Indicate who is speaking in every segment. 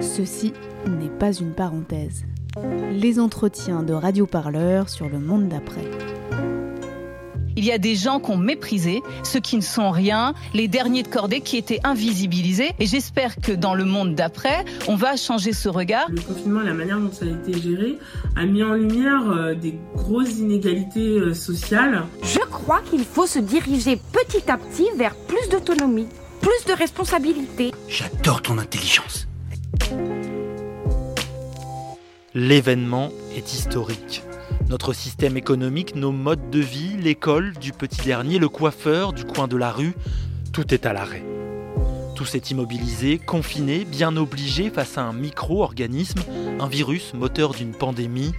Speaker 1: Ceci n'est pas une parenthèse. Les entretiens de radioparleurs sur le monde d'après.
Speaker 2: Il y a des gens qu'on méprisé, ceux qui ne sont rien, les derniers de cordée qui étaient invisibilisés. Et j'espère que dans le monde d'après, on va changer ce regard.
Speaker 3: Le confinement et la manière dont ça a été géré a mis en lumière euh, des grosses inégalités euh, sociales.
Speaker 4: Je crois qu'il faut se diriger petit à petit vers plus d'autonomie, plus de responsabilité.
Speaker 5: J'adore ton intelligence.
Speaker 6: L'événement est historique. Notre système économique, nos modes de vie, l'école, du petit dernier, le coiffeur, du coin de la rue, tout est à l'arrêt. Tout s'est immobilisé, confiné, bien obligé face à un micro-organisme, un virus moteur d'une pandémie,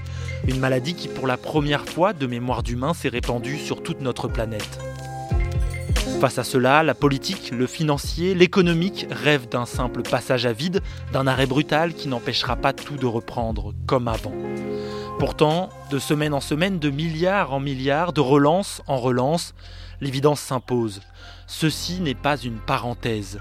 Speaker 6: une maladie qui pour la première fois de mémoire d'humain s'est répandue sur toute notre planète. Face à cela, la politique, le financier, l'économique rêvent d'un simple passage à vide, d'un arrêt brutal qui n'empêchera pas tout de reprendre comme avant. Pourtant, de semaine en semaine, de milliards en milliards, de relance en relance, l'évidence s'impose. Ceci n'est pas une parenthèse.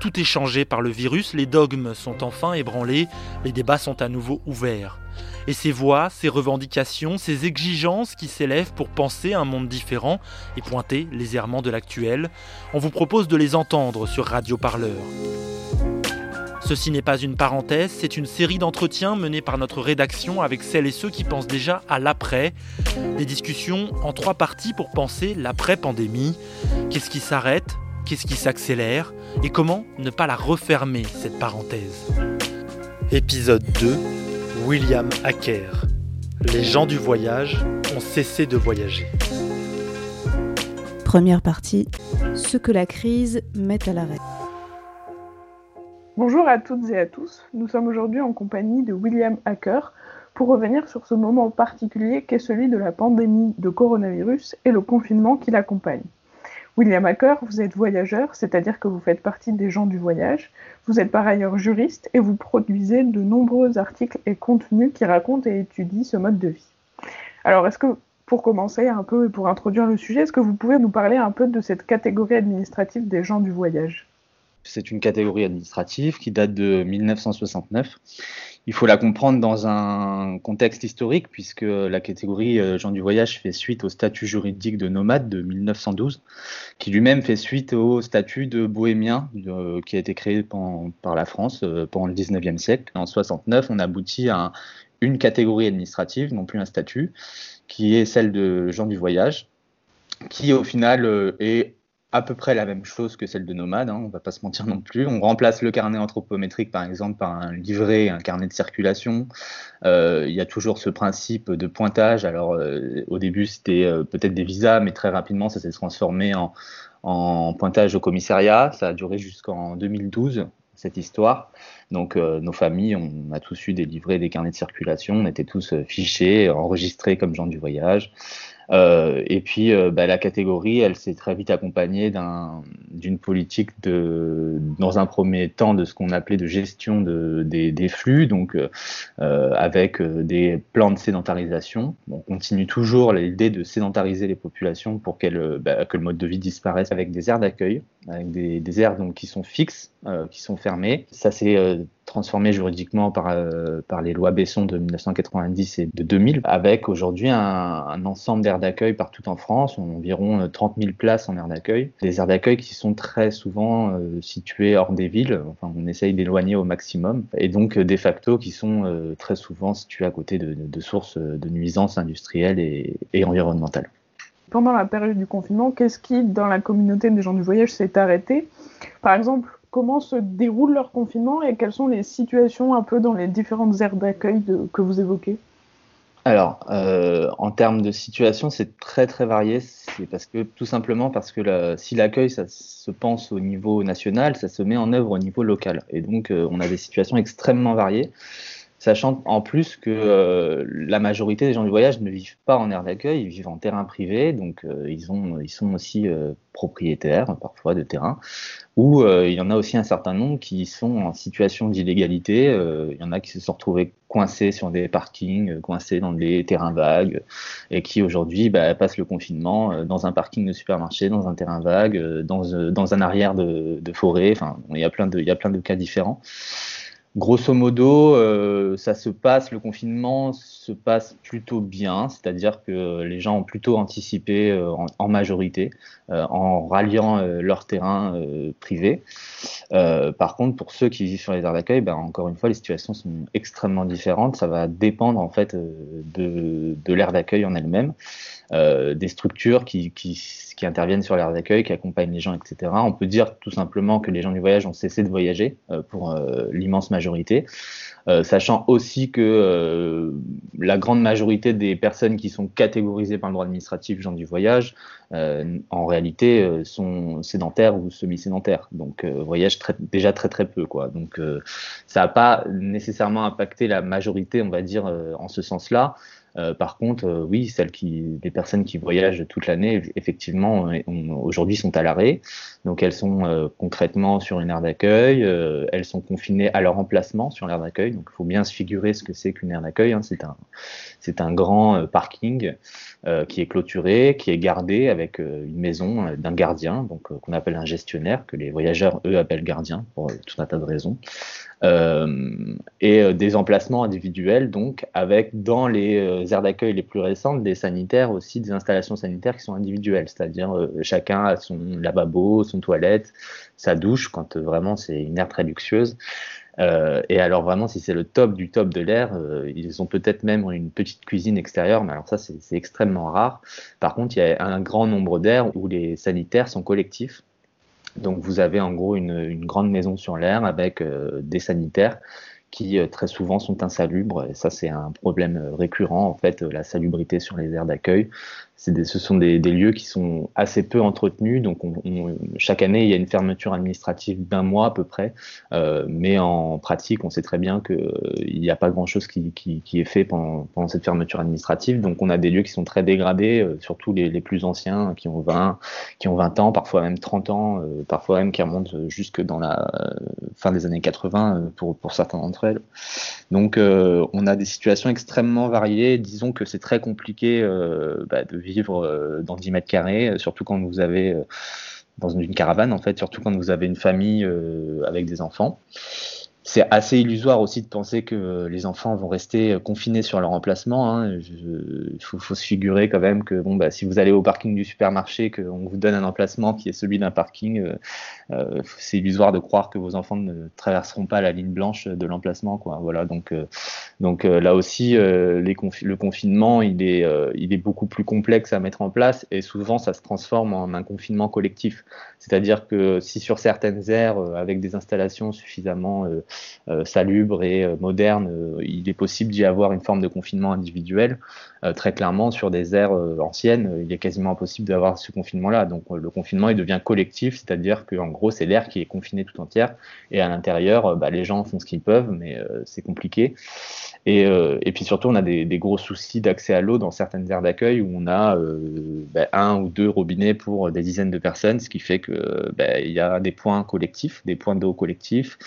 Speaker 6: Tout est changé par le virus, les dogmes sont enfin ébranlés, les débats sont à nouveau ouverts. Et ces voix, ces revendications, ces exigences qui s'élèvent pour penser un monde différent et pointer les errements de l'actuel, on vous propose de les entendre sur Radio Parleur. Ceci n'est pas une parenthèse, c'est une série d'entretiens menés par notre rédaction avec celles et ceux qui pensent déjà à l'après. Des discussions en trois parties pour penser l'après-pandémie. Qu'est-ce qui s'arrête? Qu'est-ce qui s'accélère? Et comment ne pas la refermer, cette parenthèse? Épisode 2 William Hacker. Les gens du voyage ont cessé de voyager.
Speaker 1: Première partie, ce que la crise met à l'arrêt.
Speaker 7: Bonjour à toutes et à tous. Nous sommes aujourd'hui en compagnie de William Hacker pour revenir sur ce moment particulier qu'est celui de la pandémie de coronavirus et le confinement qui l'accompagne. William Hacker, vous êtes voyageur, c'est-à-dire que vous faites partie des gens du voyage. Vous êtes par ailleurs juriste et vous produisez de nombreux articles et contenus qui racontent et étudient ce mode de vie. Alors, est-ce que, pour commencer un peu et pour introduire le sujet, est-ce que vous pouvez nous parler un peu de cette catégorie administrative des gens du voyage?
Speaker 8: C'est une catégorie administrative qui date de 1969. Il faut la comprendre dans un contexte historique, puisque la catégorie euh, gens du voyage fait suite au statut juridique de nomade de 1912, qui lui-même fait suite au statut de bohémien qui a été créé par, la France euh, pendant le 19e siècle. En 69, on aboutit à une catégorie administrative, non plus un statut, qui est celle de gens du voyage, qui au final euh, est à peu près la même chose que celle de Nomade, hein, on va pas se mentir non plus. On remplace le carnet anthropométrique par exemple par un livret, un carnet de circulation. Euh, il y a toujours ce principe de pointage. Alors euh, au début c'était euh, peut-être des visas, mais très rapidement ça s'est transformé en, en, pointage au commissariat. Ça a duré jusqu'en 2012 cette histoire. Donc nos familles, on a tous eu des livrets, des carnets de circulation, on était tous fichés, enregistrés comme gens du voyage. Euh, et puis, euh, bah, la catégorie, elle s'est très vite accompagnée d'une politique de, dans un premier temps, de ce qu'on appelait de gestion de, des, flux, donc euh, avec des plans de sédentarisation. on continue toujours l'idée de sédentariser les populations pour bah, que le mode de vie disparaisse avec des aires d'accueil, avec des, des aires donc qui sont fixes, qui sont fermées. Ça s'est transformé juridiquement par, euh, par les lois Besson de 1990 et de 2000, avec aujourd'hui un, ensemble d'aires d'accueil partout en France, environ 30 euh, 000 places en aires d'accueil, des aires d'accueil qui sont très souvent euh, situées hors des villes, enfin on essaye d'éloigner au maximum, et donc de facto qui sont très souvent situées à côté de, sources de nuisances industrielles et environnementales.
Speaker 7: Pendant la période du confinement, qu'est-ce qui, dans la communauté des gens du voyage, s'est arrêté? Par exemple, comment se déroule leur confinement et quelles sont les situations un peu dans les différentes aires d'accueil que vous évoquez
Speaker 8: alors, euh, en termes de situation, c'est très très varié. C'est parce que tout simplement parce que si l'accueil ça se pense au niveau national, ça se met en œuvre au niveau local. Et donc, euh, on a des situations extrêmement variées sachant en plus que euh, la majorité des gens du voyage ne vivent pas en aire d'accueil, ils vivent en terrain privé, donc euh, ils, ont, ils sont aussi euh, propriétaires parfois de terrain, ou il y en a aussi un certain nombre qui sont en situation d'illégalité, il y en a qui se sont retrouvés coincés sur des parkings, coincés dans des terrains vagues, et qui aujourd'hui bah, passent le confinement dans un parking de supermarché, dans un terrain vague, dans, dans un arrière de, de forêt, enfin il y a plein de cas différents. Grosso modo, euh, ça se passe, le confinement se passe plutôt bien, c'est-à-dire que les gens ont plutôt anticipé euh, en, majorité euh, en ralliant leur terrain privé. par contre, pour ceux qui vivent sur les aires d'accueil, ben, encore une fois, les situations sont extrêmement différentes. Ça va dépendre en fait de, de l'aire d'accueil en elle-même. Euh, des structures qui, interviennent sur l'aire d'accueil, qui accompagnent les gens, etc. On peut dire tout simplement que les gens du voyage ont cessé de voyager euh, pour euh, l'immense majorité, sachant aussi que la grande majorité des personnes qui sont catégorisées par le droit administratif gens du voyage, en réalité, sont sédentaires ou semi-sédentaires, donc voyagent déjà très très peu. Quoi. Donc ça n'a pas nécessairement impacté la majorité, on va dire, en ce sens-là. Euh, par contre, euh, oui, celles qui, les personnes qui voyagent toute l'année, effectivement, aujourd'hui sont à l'arrêt. Donc elles sont euh, concrètement sur une aire d'accueil, elles sont confinées à leur emplacement sur l'aire d'accueil. Donc il faut bien se figurer ce que c'est qu'une aire d'accueil. Hein. C'est un, c'est un grand parking qui est clôturé, qui est gardé avec une maison d'un gardien, donc qu'on appelle un gestionnaire, que les voyageurs eux appellent gardien pour tout un tas de raisons. Euh, et euh, des emplacements individuels, donc avec dans les euh, aires d'accueil les plus récentes des sanitaires aussi des installations sanitaires qui sont individuelles, c'est-à-dire chacun a son lavabo, son toilette, sa douche quand vraiment c'est une aire très luxueuse. Euh, et alors vraiment, si c'est le top du top de l'air, ils ont peut-être même une petite cuisine extérieure, mais alors ça c'est extrêmement rare. Par contre, il y a un grand nombre d'aires où les sanitaires sont collectifs, donc vous avez en gros une, grande maison sur l'air avec euh, des sanitaires qui euh, très souvent sont insalubres. Et ça, c'est un problème euh, récurrent, en fait, la salubrité sur les aires d'accueil ce sont des, lieux qui sont assez peu entretenus. Donc, chaque année, il y a une fermeture administrative d'un mois à peu près. Euh, mais en pratique, on sait très bien qu'il euh, n'y a pas grand-chose qui, est fait pendant, cette fermeture administrative. Donc, on a des lieux qui sont très dégradés, euh, surtout les, plus anciens, qui ont 20, qui ont 20 ans, parfois même 30 ans, parfois même qui remontent jusque dans la fin des années 80 pour, pour certains d'entre elles. Donc, on a des situations extrêmement variées. Disons que c'est très compliqué bah, de vivre euh, dans 10 mètres carrés, euh, surtout quand vous avez euh, dans une caravane en fait, surtout quand vous avez une famille avec des enfants c'est assez illusoire aussi de penser que les enfants vont rester confinés sur leur emplacement. Hein. Il faut, se figurer quand même que bon, bah, si vous allez au parking du supermarché, qu'on vous donne un emplacement qui est celui d'un parking, c'est illusoire de croire que vos enfants ne traverseront pas la ligne blanche de l'emplacement. Quoi. Voilà, donc, donc là aussi, les le confinement, il est, il est beaucoup plus complexe à mettre en place et souvent ça se transforme en un confinement collectif. C'est-à-dire que si sur certaines aires, avec des installations suffisamment euh, salubre et euh, moderne, euh, il est possible d'y avoir une forme de confinement individuel. Très clairement, sur des aires anciennes, il est quasiment impossible d'avoir ce confinement-là. Donc le confinement, il devient collectif, c'est-à-dire qu'en gros, c'est l'air qui est confiné tout entière, et à l'intérieur, bah, les gens font ce qu'ils peuvent, mais c'est compliqué. Et, et, puis surtout, on a des, des gros soucis d'accès à l'eau dans certaines aires d'accueil où on a bah, un ou deux robinets pour des dizaines de personnes, ce qui fait que bah, y a des points collectifs, des points d'eau collectifs.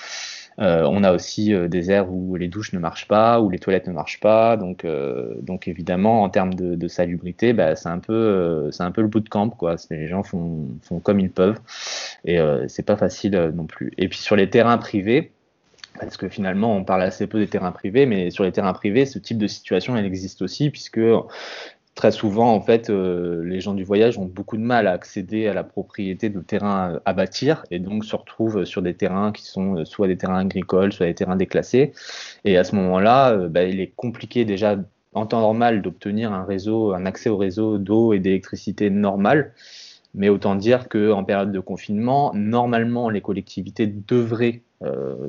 Speaker 8: Euh, on a aussi euh, des aires où les douches ne marchent pas, où les toilettes ne marchent pas. Donc, euh, donc évidemment, en termes de, salubrité, bah, c'est un peu, c'est un peu le bout de camp, quoi. Les gens font, font comme ils peuvent, et c'est pas facile non plus. Et puis sur les terrains privés, parce que finalement, on parle assez peu des terrains privés, mais sur les terrains privés, ce type de situation, elle existe aussi, puisque très souvent, en fait, euh, les gens du voyage ont beaucoup de mal à accéder à la propriété de terrains à bâtir et donc se retrouvent sur des terrains qui sont euh, soit des terrains agricoles, soit des terrains déclassés. Et à ce moment-là, euh, bah, il est compliqué déjà en temps normal d'obtenir un réseau, un accès au réseau d'eau et d'électricité normal. Mais autant dire qu'en période de confinement, normalement, les collectivités devraient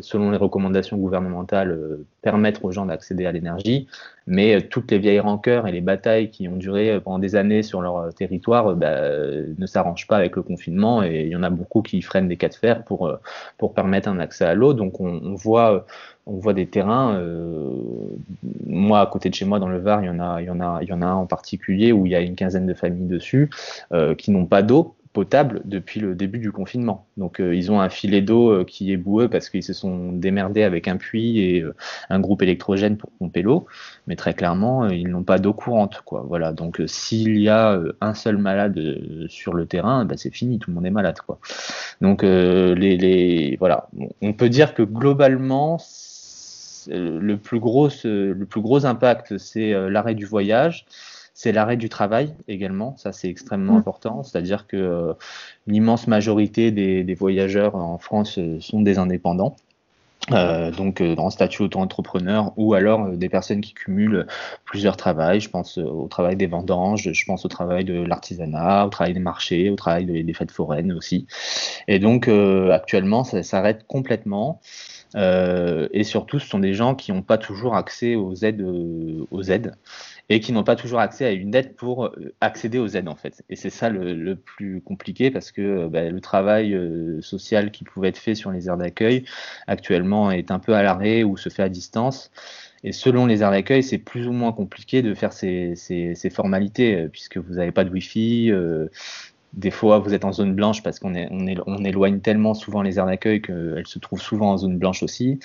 Speaker 8: selon les recommandations gouvernementales, euh, permettre aux gens d'accéder à l'énergie. Mais euh, toutes les vieilles rancœurs et les batailles qui ont duré pendant des années sur leur territoire bah, ne s'arrangent pas avec le confinement et il y en a beaucoup qui freinent des cas de fer pour, pour permettre un accès à l'eau. Donc on, voit, on voit des terrains. moi, à côté de chez moi, dans le Var, il y en a, y y en a un en particulier où il y a une quinzaine de familles dessus qui n'ont pas d'eau potable depuis le début du confinement. Donc euh, ils ont un filet d'eau euh, qui est boueux parce qu'ils se sont démerdés avec un puits et euh, un groupe électrogène pour pomper l'eau, mais très clairement ils n'ont pas d'eau courante quoi. Voilà. Donc s'il y a un seul malade sur le terrain, bah, c'est fini, tout le monde est malade quoi. Donc les, les, voilà, on peut dire que globalement le plus gros, le plus gros impact, c'est l'arrêt du voyage. C'est l'arrêt du travail également, ça c'est extrêmement mm. important, c'est-à-dire que l'immense majorité des, voyageurs en France sont des indépendants. Euh, donc euh, en statut auto-entrepreneur ou alors euh, des personnes qui cumulent plusieurs travails. Je pense au travail des vendanges, je pense au travail de l'artisanat, au travail des marchés, au travail des fêtes foraines aussi. Et donc actuellement, ça s'arrête complètement. et surtout, ce sont des gens qui n'ont pas toujours accès aux aides, aux aides et qui n'ont pas toujours accès à une dette pour euh, accéder aux aides en fait. Et c'est ça le, plus compliqué parce que euh, bah, le travail euh, social qui pouvait être fait sur les aires d'accueil actuellement est un peu à l'arrêt ou se fait à distance. Et selon les aires d'accueil, c'est plus ou moins compliqué de faire ces, ces, ces formalités puisque vous n'avez pas de Wi-Fi, des fois, vous êtes en zone blanche parce qu'on on, éloigne tellement souvent les aires d'accueil qu'elles se trouvent souvent en zone blanche aussi.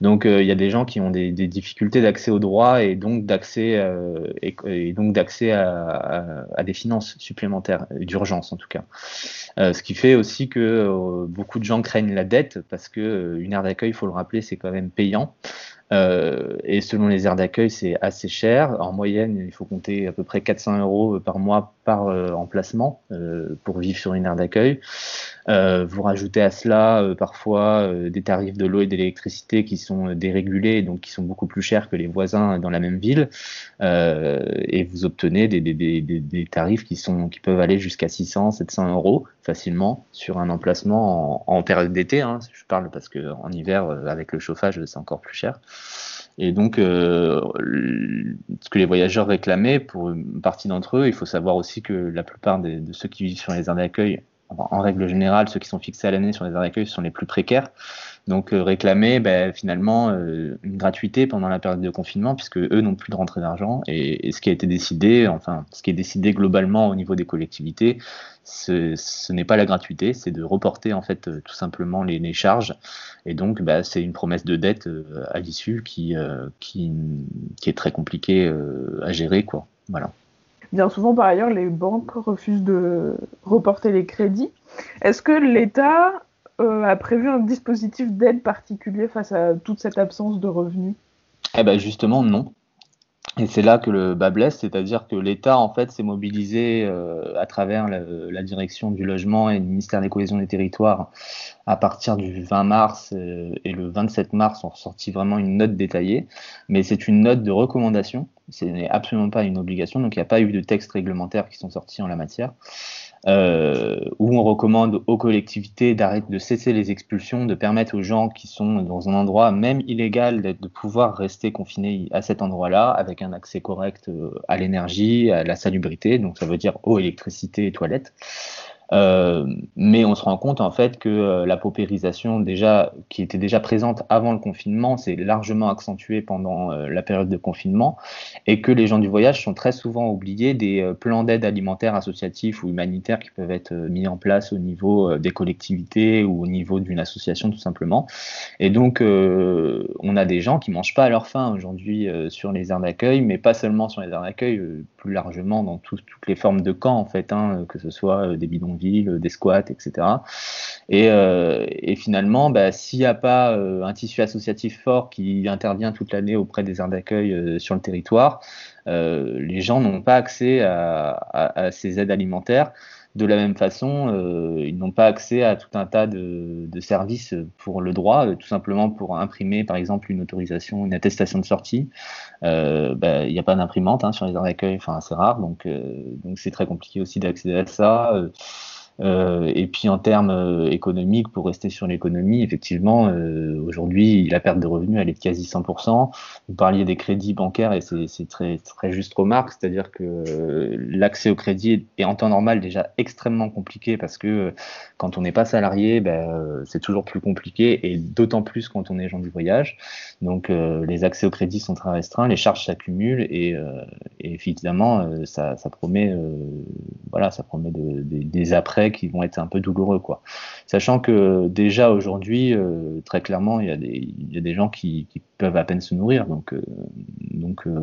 Speaker 8: Donc, euh, il y a des gens qui ont des, difficultés d'accès aux droits et donc d'accès euh, et, donc d'accès à, des finances supplémentaires, d'urgence en tout cas. Euh, ce qui fait aussi que beaucoup de gens craignent la dette parce que une aire d'accueil, il faut le rappeler, c'est quand même payant. Euh, et selon les aires d'accueil, c'est assez cher. En moyenne, il faut compter à peu près 400 euros par mois par euh, emplacement euh, pour vivre sur une aire d'accueil. Euh, vous rajoutez à cela parfois des tarifs de l'eau et de l'électricité qui sont dérégulés, donc qui sont beaucoup plus chers que les voisins dans la même ville, et vous obtenez des, des, des, des, tarifs qui, sont, qui peuvent aller jusqu'à 600, 700 euros facilement sur un emplacement en, période d'été. Hein, je parle parce que en hiver, avec le chauffage, c'est encore plus cher. Et donc, euh, ce que les voyageurs réclamaient, pour une partie d'entre eux, il faut savoir aussi que la plupart de ceux qui vivent sur les aires d'accueil en règle générale, ceux qui sont fixés à l'année sur les aires d'accueil sont les plus précaires. Donc euh, réclamer ben, finalement euh, une gratuité pendant la période de confinement, puisque eux n'ont plus de rentrée d'argent. Et, ce qui a été décidé, enfin ce qui est décidé globalement au niveau des collectivités, ce, n'est pas la gratuité, c'est de reporter en fait euh, tout simplement les, charges. Et donc ben, c'est une promesse de dette à l'issue qui, qui, qui, est très compliquée à gérer. Quoi. Voilà.
Speaker 7: Bien souvent, par ailleurs, les banques refusent de reporter les crédits. Est-ce que l'État euh, a prévu un dispositif d'aide particulier face à toute cette absence de revenus?
Speaker 8: Eh ben justement, non. Et c'est là que le bas blesse, c'est-à-dire que l'État en fait s'est mobilisé euh, à travers la, direction du logement et le ministère des cohésions des territoires à partir du 20 mars euh, et le 27 mars ont sorti vraiment une note détaillée, mais c'est une note de recommandation, ce n'est absolument pas une obligation, donc il n'y a pas eu de textes réglementaires qui sont sortis en la matière euh, où on recommande aux collectivités d'arrêter de cesser les expulsions, de permettre aux gens qui sont dans un endroit même illégal de pouvoir rester confinés à cet endroit-là avec un accès correct euh, à l'énergie, à la salubrité, donc ça veut dire eau, électricité et toilettes. Euh, mais on se rend compte en fait que euh, la paupérisation déjà qui était déjà présente avant le confinement s'est largement accentuée pendant euh, la période de confinement et que les gens du voyage sont très souvent oubliés des plans d'aide alimentaire associatifs ou humanitaires qui peuvent être mis en place au niveau des collectivités ou au niveau d'une association tout simplement. Et donc on a des gens qui mangent pas à leur faim aujourd'hui sur les aires d'accueil, mais pas seulement sur les aires d'accueil, plus largement dans toutes les formes de camps en fait, hein, que ce soit des bidons ville, des squats, etc. Euh, et, finalement, bah, s'il n'y a pas euh, un tissu associatif fort qui intervient toute l'année auprès des aires d'accueil euh, sur le territoire, les gens n'ont pas accès à, ces aides alimentaires. De la même façon, ils n'ont pas accès à tout un tas de, services pour le droit, tout simplement pour imprimer, par exemple, une autorisation, une attestation de sortie. Bah, il n'y a pas d'imprimante hein, sur les aires d'accueil, enfin c'est rare, donc donc c'est très compliqué aussi d'accéder à ça. Euh, et puis en termes euh, économiques, pour rester sur l'économie, effectivement, euh, aujourd'hui, la perte de revenus, elle est de quasi 100%. Vous parliez des crédits bancaires et c'est très, juste remarque, c'est-à-dire que l'accès au crédit est en temps normal déjà extrêmement compliqué parce que quand on n'est pas salarié, ben, c'est toujours plus compliqué et d'autant plus quand on est gens du voyage. Donc les accès au crédit sont très restreints, les charges s'accumulent et, et, évidemment, ça, promet, voilà, ça promet de, des qui vont être un peu douloureux, quoi. Sachant que déjà aujourd'hui, euh, très clairement, il y, a des, y a des gens qui, peuvent à peine se nourrir, donc, euh, donc euh,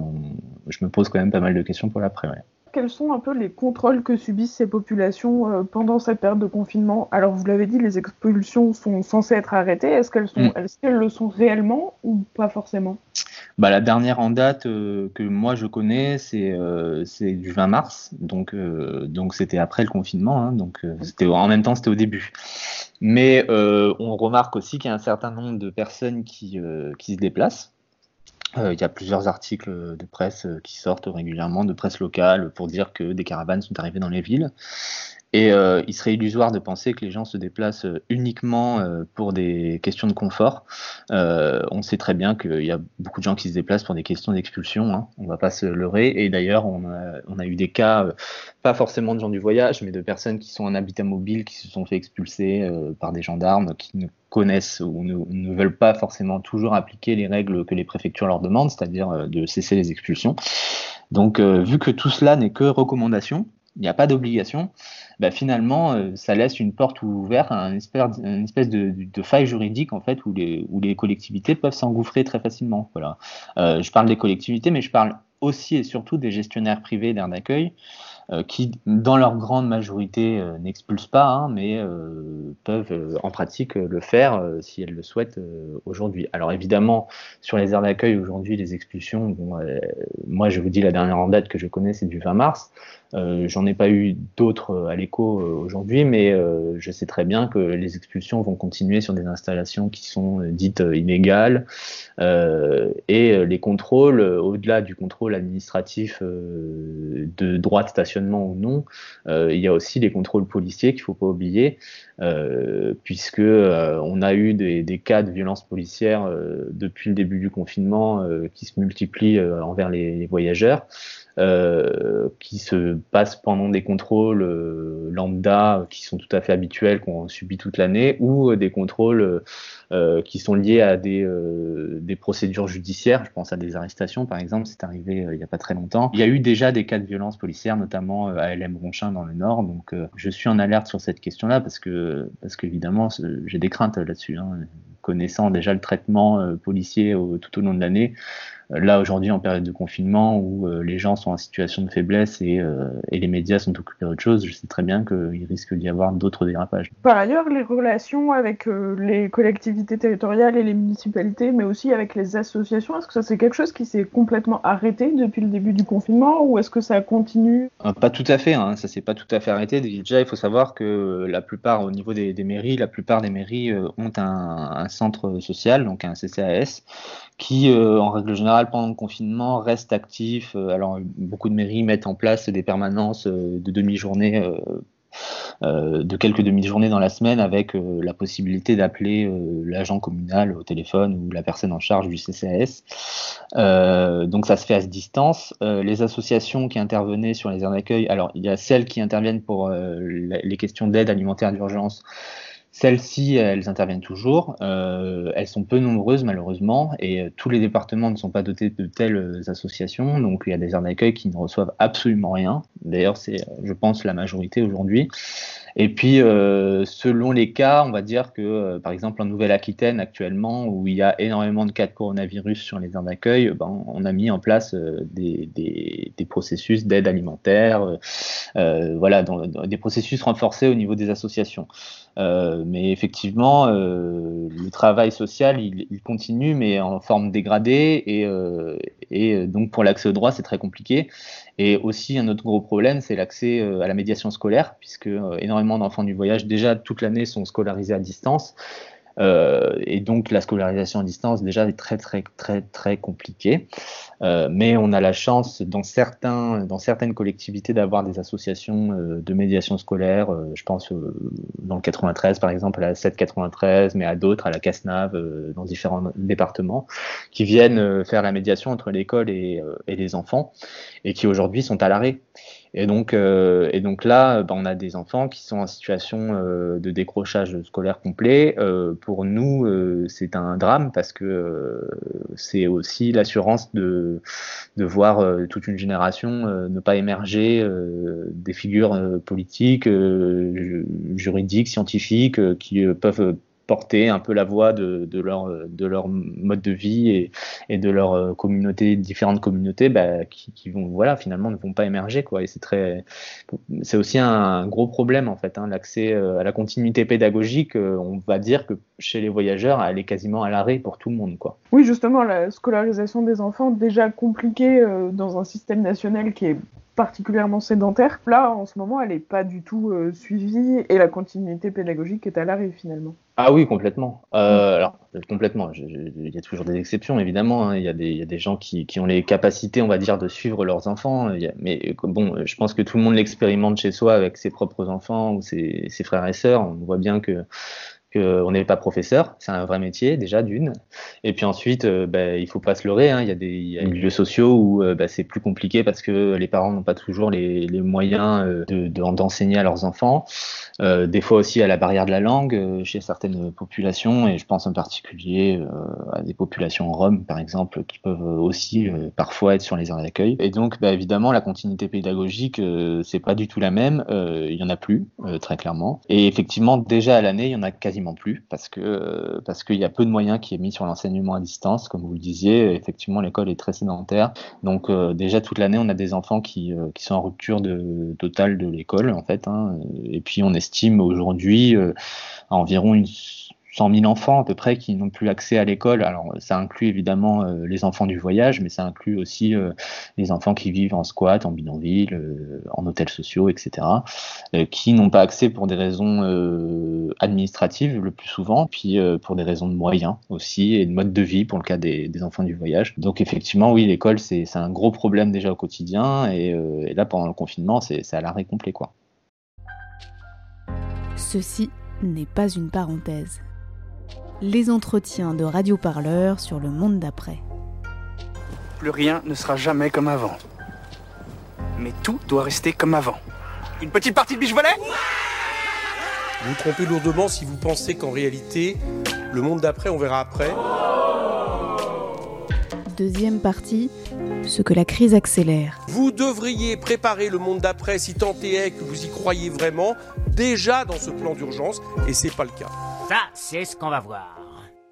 Speaker 8: je me pose quand même pas mal de questions pour l'après.
Speaker 7: Quels sont un peu les contrôles que subissent ces populations euh, pendant cette période de confinement? Alors, vous l'avez dit, les expulsions sont censées être arrêtées. Est-ce qu'elles sont, mm. le sont réellement ou pas forcément?
Speaker 8: Bah, la dernière en date euh, que moi je connais, c'est euh, du 20 mars, donc donc c'était après le confinement, hein, donc c'était en même temps c'était au début. Mais on remarque aussi qu'il y a un certain nombre de personnes qui qui se déplacent il y a plusieurs articles de presse euh, qui sortent régulièrement, de presse locale, pour dire que des caravanes sont arrivées dans les villes. Et euh, il serait illusoire de penser que les gens se déplacent uniquement pour des questions de confort. on sait très bien qu'il y a beaucoup de gens qui se déplacent pour des questions d'expulsion, hein, on ne va pas se leurrer. Et d'ailleurs, on a, on a, eu des cas, pas forcément de gens du voyage, mais de personnes qui sont en habitat mobile, qui se sont fait expulser par des gendarmes, qui ne connaissent ou ne, veulent pas forcément toujours appliquer les règles que les préfectures leur demandent, c'est-à-dire euh, de cesser les expulsions. Donc, euh, vu que tout cela n'est que recommandation, il n'y a pas d'obligation, bah, finalement, euh, ça laisse une porte ouverte à une espèce, de, faille juridique en fait où les, collectivités peuvent s'engouffrer très facilement. Voilà. je parle des collectivités, mais je parle aussi et surtout des gestionnaires privés d'air d'accueil euh, qui, dans leur grande majorité, euh, n'expulsent pas, hein, mais euh, peuvent en pratique le faire si elles le souhaitent aujourd'hui. Alors évidemment, sur les aires d'accueil aujourd'hui, les expulsions, moi je vous dis la dernière en date que je connais, c'est du 20 mars. Euh, J'en ai pas eu d'autres à l'écho aujourd'hui, mais euh, je sais très bien que les expulsions vont continuer sur des installations qui sont dites illégales et les contrôles, au-delà du contrôle administratif de droit de stationnement ou non, euh, il y a aussi les contrôles policiers qu'il faut pas oublier, euh, puisque euh, on a eu des, cas de violence policière depuis le début du confinement qui se multiplient envers les, voyageurs. Qui se passent pendant des contrôles lambda qui sont tout à fait habituels qu'on subit toute l'année ou des contrôles euh, qui sont liés à des, euh, des, procédures judiciaires. Je pense à des arrestations, par exemple, c'est arrivé euh, il n'y a pas très longtemps. Il y a eu déjà des cas de violence policière, notamment à LM Ronchin dans le Nord. Donc, je suis en alerte sur cette question-là parce que, parce qu'évidemment, j'ai des craintes là-dessus. Hein. Connaissant déjà le traitement policier tout au long de l'année, là aujourd'hui en période de confinement où les gens sont en situation de faiblesse et, et les médias sont occupés d'autre chose, je sais très bien qu'il risque d'y avoir d'autres dérapages.
Speaker 7: Par ailleurs, les relations avec les collectivités territoriales et les municipalités, mais aussi avec les associations, est-ce que ça c'est quelque chose qui s'est complètement arrêté depuis le début du confinement ou est-ce que ça continue
Speaker 8: Pas tout à fait, hein, ça s'est pas tout à fait arrêté. Déjà, il faut savoir que la plupart, au niveau des, mairies, la plupart des mairies ont un, un centre social, donc un CCAS, qui, euh, en règle générale, pendant le confinement, reste actif. Euh, alors, beaucoup de mairies mettent en place des permanences euh, de demi-journée, de quelques demi-journées dans la semaine, avec la possibilité d'appeler l'agent communal au téléphone ou la personne en charge du CCAS. donc, ça se fait à distance. les associations qui intervenaient sur les aires d'accueil, alors, il y a celles qui interviennent pour les questions d'aide alimentaire d'urgence. Celles-ci, elles interviennent toujours. Euh, elles sont peu nombreuses malheureusement et euh, tous les départements ne sont pas dotés de telles euh, associations. Donc il y a des aires d'accueil qui ne reçoivent absolument rien. D'ailleurs, c'est, je pense, la majorité aujourd'hui. Et puis, selon les cas, on va dire que, par exemple, en Nouvelle-Aquitaine, actuellement, où il y a énormément de cas de coronavirus sur les aires d'accueil, ben, on a mis en place des, processus d'aide alimentaire, voilà, des processus renforcés au niveau des associations. Mais effectivement, le travail social, il, continue, mais en forme dégradée, et, et donc pour l'accès au droit, c'est très compliqué. Et aussi, un autre gros problème, c'est l'accès euh, à la médiation scolaire, puisque euh, énormément d'enfants du voyage, déjà toute l'année, sont scolarisés à distance. Euh, et donc la scolarisation à distance déjà est très très très très compliquée. Euh, mais on a la chance dans certains dans certaines collectivités d'avoir des associations euh, de médiation scolaire. je pense dans le 93 par exemple à la 793, mais à d'autres à la Casnave dans différents départements qui viennent faire la médiation entre l'école et, et les enfants et qui aujourd'hui sont à l'arrêt. Et donc, euh, et donc là, ben, on a des enfants qui sont en situation euh, de décrochage scolaire complet. Euh, pour nous, euh, c'est un drame parce que euh, c'est aussi l'assurance de, de voir toute une génération ne pas émerger des figures politiques, juridiques, scientifiques qui peuvent porter un peu la voix de, leur, de leur mode de vie et, de leur communauté, différentes communautés, bah, qui, vont, voilà, finalement, ne vont pas émerger, quoi. Et c'est très, c'est aussi un gros problème, en fait, hein, l'accès à la continuité pédagogique. on va dire que chez les voyageurs, elle est quasiment à l'arrêt pour tout le monde, quoi.
Speaker 7: Oui, justement, la scolarisation des enfants, déjà compliquée dans un système national qui est particulièrement sédentaire. Là, en ce moment, elle n'est pas du tout euh, suivie et la continuité pédagogique est à l'arrêt finalement.
Speaker 8: Ah oui, complètement. Euh, alors, complètement. Il y a toujours des exceptions, évidemment. Hein. Il, y a des, il, y a des, gens qui, qui, ont les capacités, on va dire, de suivre leurs enfants. mais bon, je pense que tout le monde l'expérimente chez soi avec ses propres enfants ou ses, ses frères et sœurs. On voit bien que qu'on n'est pas professeur, c'est un vrai métier déjà d'une. Et puis ensuite, euh, bah, il faut pas se leurrer. Hein. Il y a des il y a des milieux sociaux où euh, bah, c'est plus compliqué parce que les parents n'ont pas toujours les, les moyens euh, de d'enseigner à leurs enfants. Euh, des fois aussi à la barrière de la langue chez certaines populations, et je pense en particulier à des populations roms, par exemple, qui peuvent aussi parfois être sur les aires d'accueil. Et donc, bah, évidemment, la continuité pédagogique, c'est pas du tout la même. Il y en a plus, très clairement. Et effectivement, déjà à l'année, il y en a quasiment plus, parce que parce qu'il y a peu de moyens qui est mis sur l'enseignement à distance, comme vous le disiez. Effectivement, l'école est très sédentaire. Donc déjà toute l'année, on a des enfants qui, qui sont en rupture de, totale de l'école, en fait. Hein, et puis on estime aujourd'hui euh, environ une 100 000 enfants à peu près qui n'ont plus accès à l'école. Alors ça inclut évidemment euh, les enfants du voyage, mais ça inclut aussi euh, les enfants qui vivent en squat, en bidonville, euh, en hôtels sociaux, etc., qui n'ont pas accès pour des raisons administratives le plus souvent, puis pour des raisons de moyens aussi et de mode de vie pour le cas des, enfants du voyage. Donc effectivement, oui, l'école c'est un gros problème déjà au quotidien et, et là pendant le confinement c'est à l'arrêt complet quoi.
Speaker 1: Ceci n'est pas une parenthèse. Les entretiens de Radio Parleur sur le monde d'après.
Speaker 5: Plus rien ne sera jamais comme avant. Mais tout doit rester comme avant. Une petite partie de biche volet
Speaker 9: Vous vous trompez lourdement si vous pensez qu'en réalité, le monde d'après, on verra après.
Speaker 1: Deuxième partie, ce que la crise accélère.
Speaker 9: Vous devriez préparer le monde d'après si tant est que vous y croyez vraiment, déjà dans ce plan d'urgence, et c'est pas le cas.
Speaker 10: Ça, c'est ce qu'on va voir.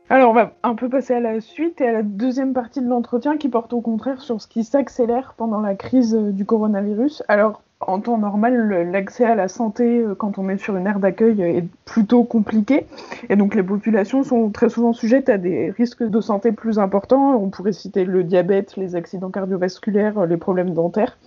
Speaker 7: Alors, on va un peu passer à la suite et à la deuxième partie de l'entretien qui porte au contraire sur ce qui s'accélère pendant la crise du coronavirus. Alors, en temps normal, l'accès à la santé euh, quand on est sur une aire d'accueil est plutôt compliqué. Et donc les populations sont très souvent sujettes à des risques de santé plus importants. On pourrait citer le diabète, les accidents cardiovasculaires, les problèmes dentaires.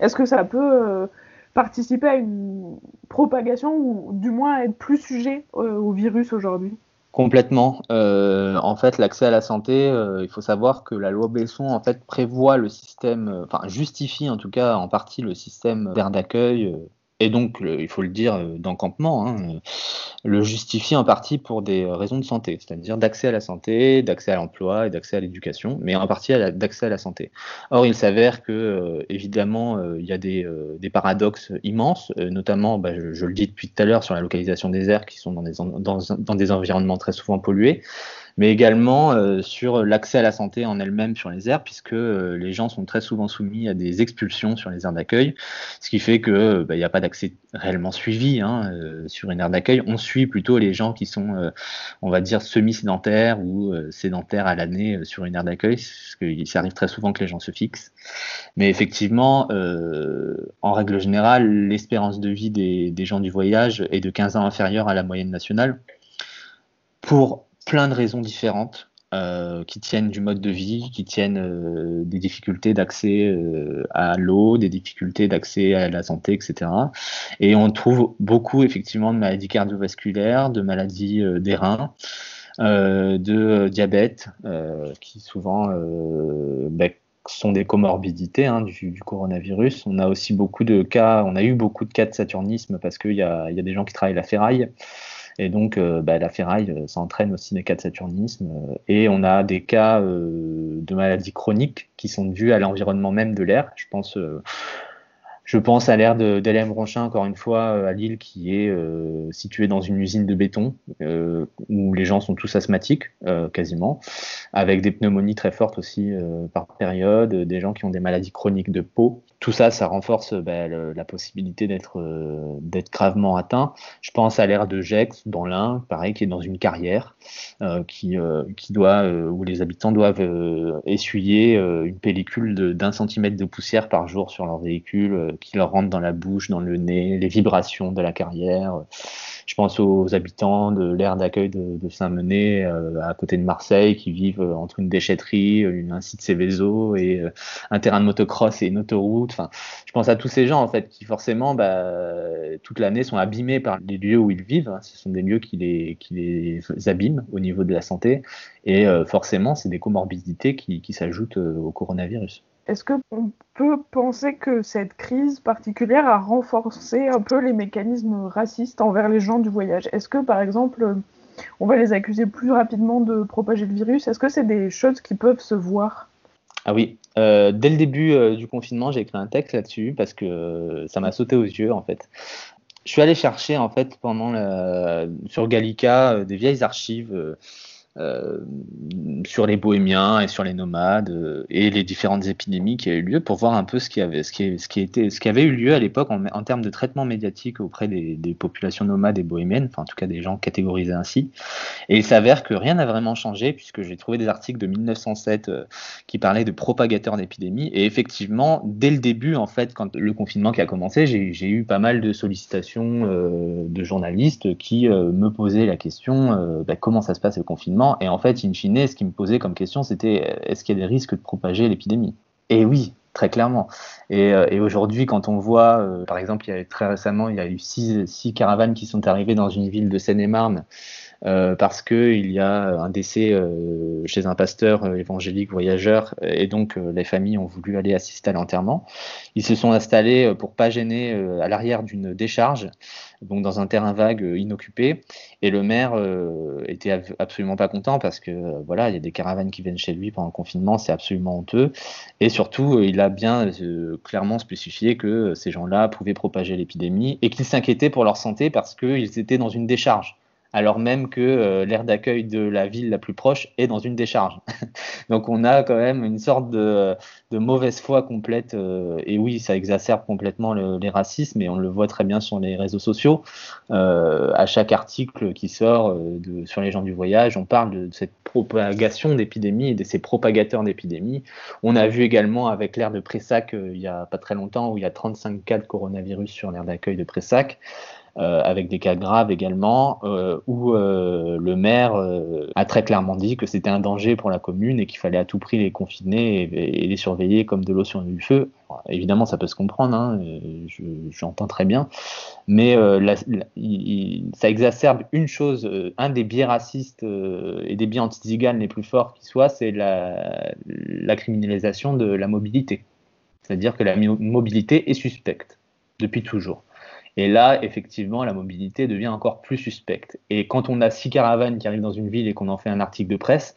Speaker 7: Est-ce que ça peut euh, participer à une propagation ou du moins être plus sujet euh, au virus aujourd'hui?
Speaker 8: Complètement. Euh, en fait, l'accès à la santé, euh, il faut savoir que la loi Besson en fait prévoit le système, enfin justifie en tout cas en partie le système d'air d'accueil et donc, il faut le dire euh, d'encampement, hein, euh, le justifie en partie pour des raisons de santé, c'est-à-dire d'accès à la santé, d'accès à l'emploi et d'accès à l'éducation, mais en partie d'accès à la santé. Or, il s'avère que, euh, évidemment, il y a des, paradoxes immenses, notamment, bah, je, le dis depuis tout à l'heure, sur la localisation des airs qui sont dans des environnements très souvent pollués mais également euh, sur l'accès à la santé en elle-même sur les aires, puisque euh, les gens sont très souvent soumis à des expulsions sur les aires d'accueil, ce qui fait que bah, il n'y a pas d'accès réellement suivi hein, euh, sur une aire d'accueil. On suit plutôt les gens qui sont, on va dire, semi-sédentaires ou sédentaires à l'année sur une aire d'accueil, parce qu'il arrive très souvent que les gens se fixent. Mais effectivement, en règle générale, l'espérance de vie des, des gens du voyage est de 15 ans inférieure à la moyenne nationale. Pour plein de raisons différentes euh, qui tiennent du mode de vie, qui tiennent euh, des difficultés d'accès euh, à l'eau, des difficultés d'accès à la santé, etc. Et on trouve beaucoup effectivement de maladies cardiovasculaires, de maladies des reins, de diabète, qui souvent ben, sont des comorbidités hein, du, du, coronavirus. On a aussi beaucoup de cas, on a eu beaucoup de cas de saturnisme parce qu'il y a, y a des gens qui travaillent la ferraille. Et donc, euh, bah, la ferraille, euh, ça entraîne aussi des cas de saturnisme. Euh, et on a des cas de maladies chroniques qui sont dus à l'environnement même de l'air. Je pense, je pense à l'air d'Hélène Bronchin, encore une fois, à Lille, qui est située dans une usine de béton, où les gens sont tous asthmatiques, quasiment, avec des pneumonies très fortes aussi par période, des gens qui ont des maladies chroniques de peau, tout ça, ça renforce bah, la possibilité d'être d'être gravement atteint. Je pense à l'ère de Gex dans l'Ain, pareil, qui est dans une carrière, qui, qui doit, où les habitants doivent essuyer une pellicule d'un centimètre de poussière par jour sur leur véhicule, qui leur rentre dans la bouche, dans le nez, les vibrations de la carrière. Je pense aux habitants de l'aire d'accueil de, Saint-Menet, euh, à côté de Marseille, qui vivent euh, entre une déchetterie, un site Céveso et euh, un terrain de motocross et une autoroute. Enfin, je pense à tous ces gens en fait qui forcément, bah, toute l'année, sont abîmés par les lieux où ils vivent. Ce sont des lieux qui les, qui abîment au niveau de la santé, et forcément, c'est des comorbidités qui s'ajoutent au coronavirus.
Speaker 7: Est-ce qu'on peut penser que cette crise particulière a renforcé un peu les mécanismes racistes envers les gens du voyage? Est-ce que, par exemple, on va les accuser plus rapidement de propager le virus? Est-ce que c'est des choses qui peuvent se voir?
Speaker 8: Ah oui, euh, dès le début euh, du confinement, j'ai écrit un texte là-dessus parce que ça m'a sauté aux yeux en fait. Je suis allé chercher en fait pendant sur Gallica euh, des vieilles archives euh, sur les bohémiens et sur les nomades euh, et les différentes épidémies qui a eu lieu pour voir un peu ce qui avait, ce qui, ce qui était, ce qui avait eu lieu à l'époque en, termes de traitement médiatique auprès des, des, populations nomades et bohémiennes, enfin en tout cas des gens catégorisés ainsi. Et il s'avère que rien n'a vraiment changé puisque j'ai trouvé des articles de 1907 euh, qui parlaient de propagateurs d'épidémies et effectivement dès le début en fait quand le confinement qui a commencé j'ai eu pas mal de sollicitations de journalistes qui me posaient la question bah, comment ça se passe le confinement? Et en fait, in fine, ce qui me posait comme question, c'était est-ce qu'il y a des risques de propager l'épidémie? Et oui, très clairement. Et, euh, aujourd'hui, quand on voit, euh, par exemple, il y a très récemment, il y a eu six caravanes qui sont arrivées dans une ville de Seine-et-Marne euh, parce qu'il y a un décès chez un pasteur évangélique voyageur et donc les familles ont voulu aller assister à l'enterrement. Ils se sont installés pour pas gêner à l'arrière d'une décharge donc dans un terrain vague euh, inoccupé. Et le maire euh, était absolument pas content parce que euh, voilà, il y a des caravanes qui viennent chez lui pendant le confinement, c'est absolument honteux. Et surtout, il a bien clairement spécifié que ces gens-là pouvaient propager l'épidémie et qu'il s'inquiétait pour leur santé parce qu'ils étaient dans une décharge alors même que euh, l'aire d'accueil de la ville la plus proche est dans une décharge. Donc on a quand même une sorte de, mauvaise foi complète, euh, et oui, ça exacerbe complètement les racismes, et on le voit très bien sur les réseaux sociaux. Euh, à chaque article qui sort sur les gens du voyage, on parle de cette propagation d'épidémies et de ces propagateurs d'épidémies. On a vu également avec l'aire de Pressac il y a pas très longtemps, où il y a 35 cas de coronavirus sur l'aire d'accueil de Pressac. Euh, avec des cas graves également, euh, où euh, le maire a très clairement dit que c'était un danger pour la commune et qu'il fallait à tout prix les confiner et, les surveiller comme de l'eau sur du feu. évidemment, ça peut se comprendre, hein, j'entends très bien, mais ça exacerbe une chose, un des biais racistes et des biais anti-ziganes les plus forts qui soient, c'est la, la criminalisation de la mobilité. C'est-à-dire que la mobilité est suspecte depuis toujours. Et là, effectivement, la mobilité devient encore plus suspecte. Et quand on a six caravanes qui arrivent dans une ville et qu'on en fait un article de presse,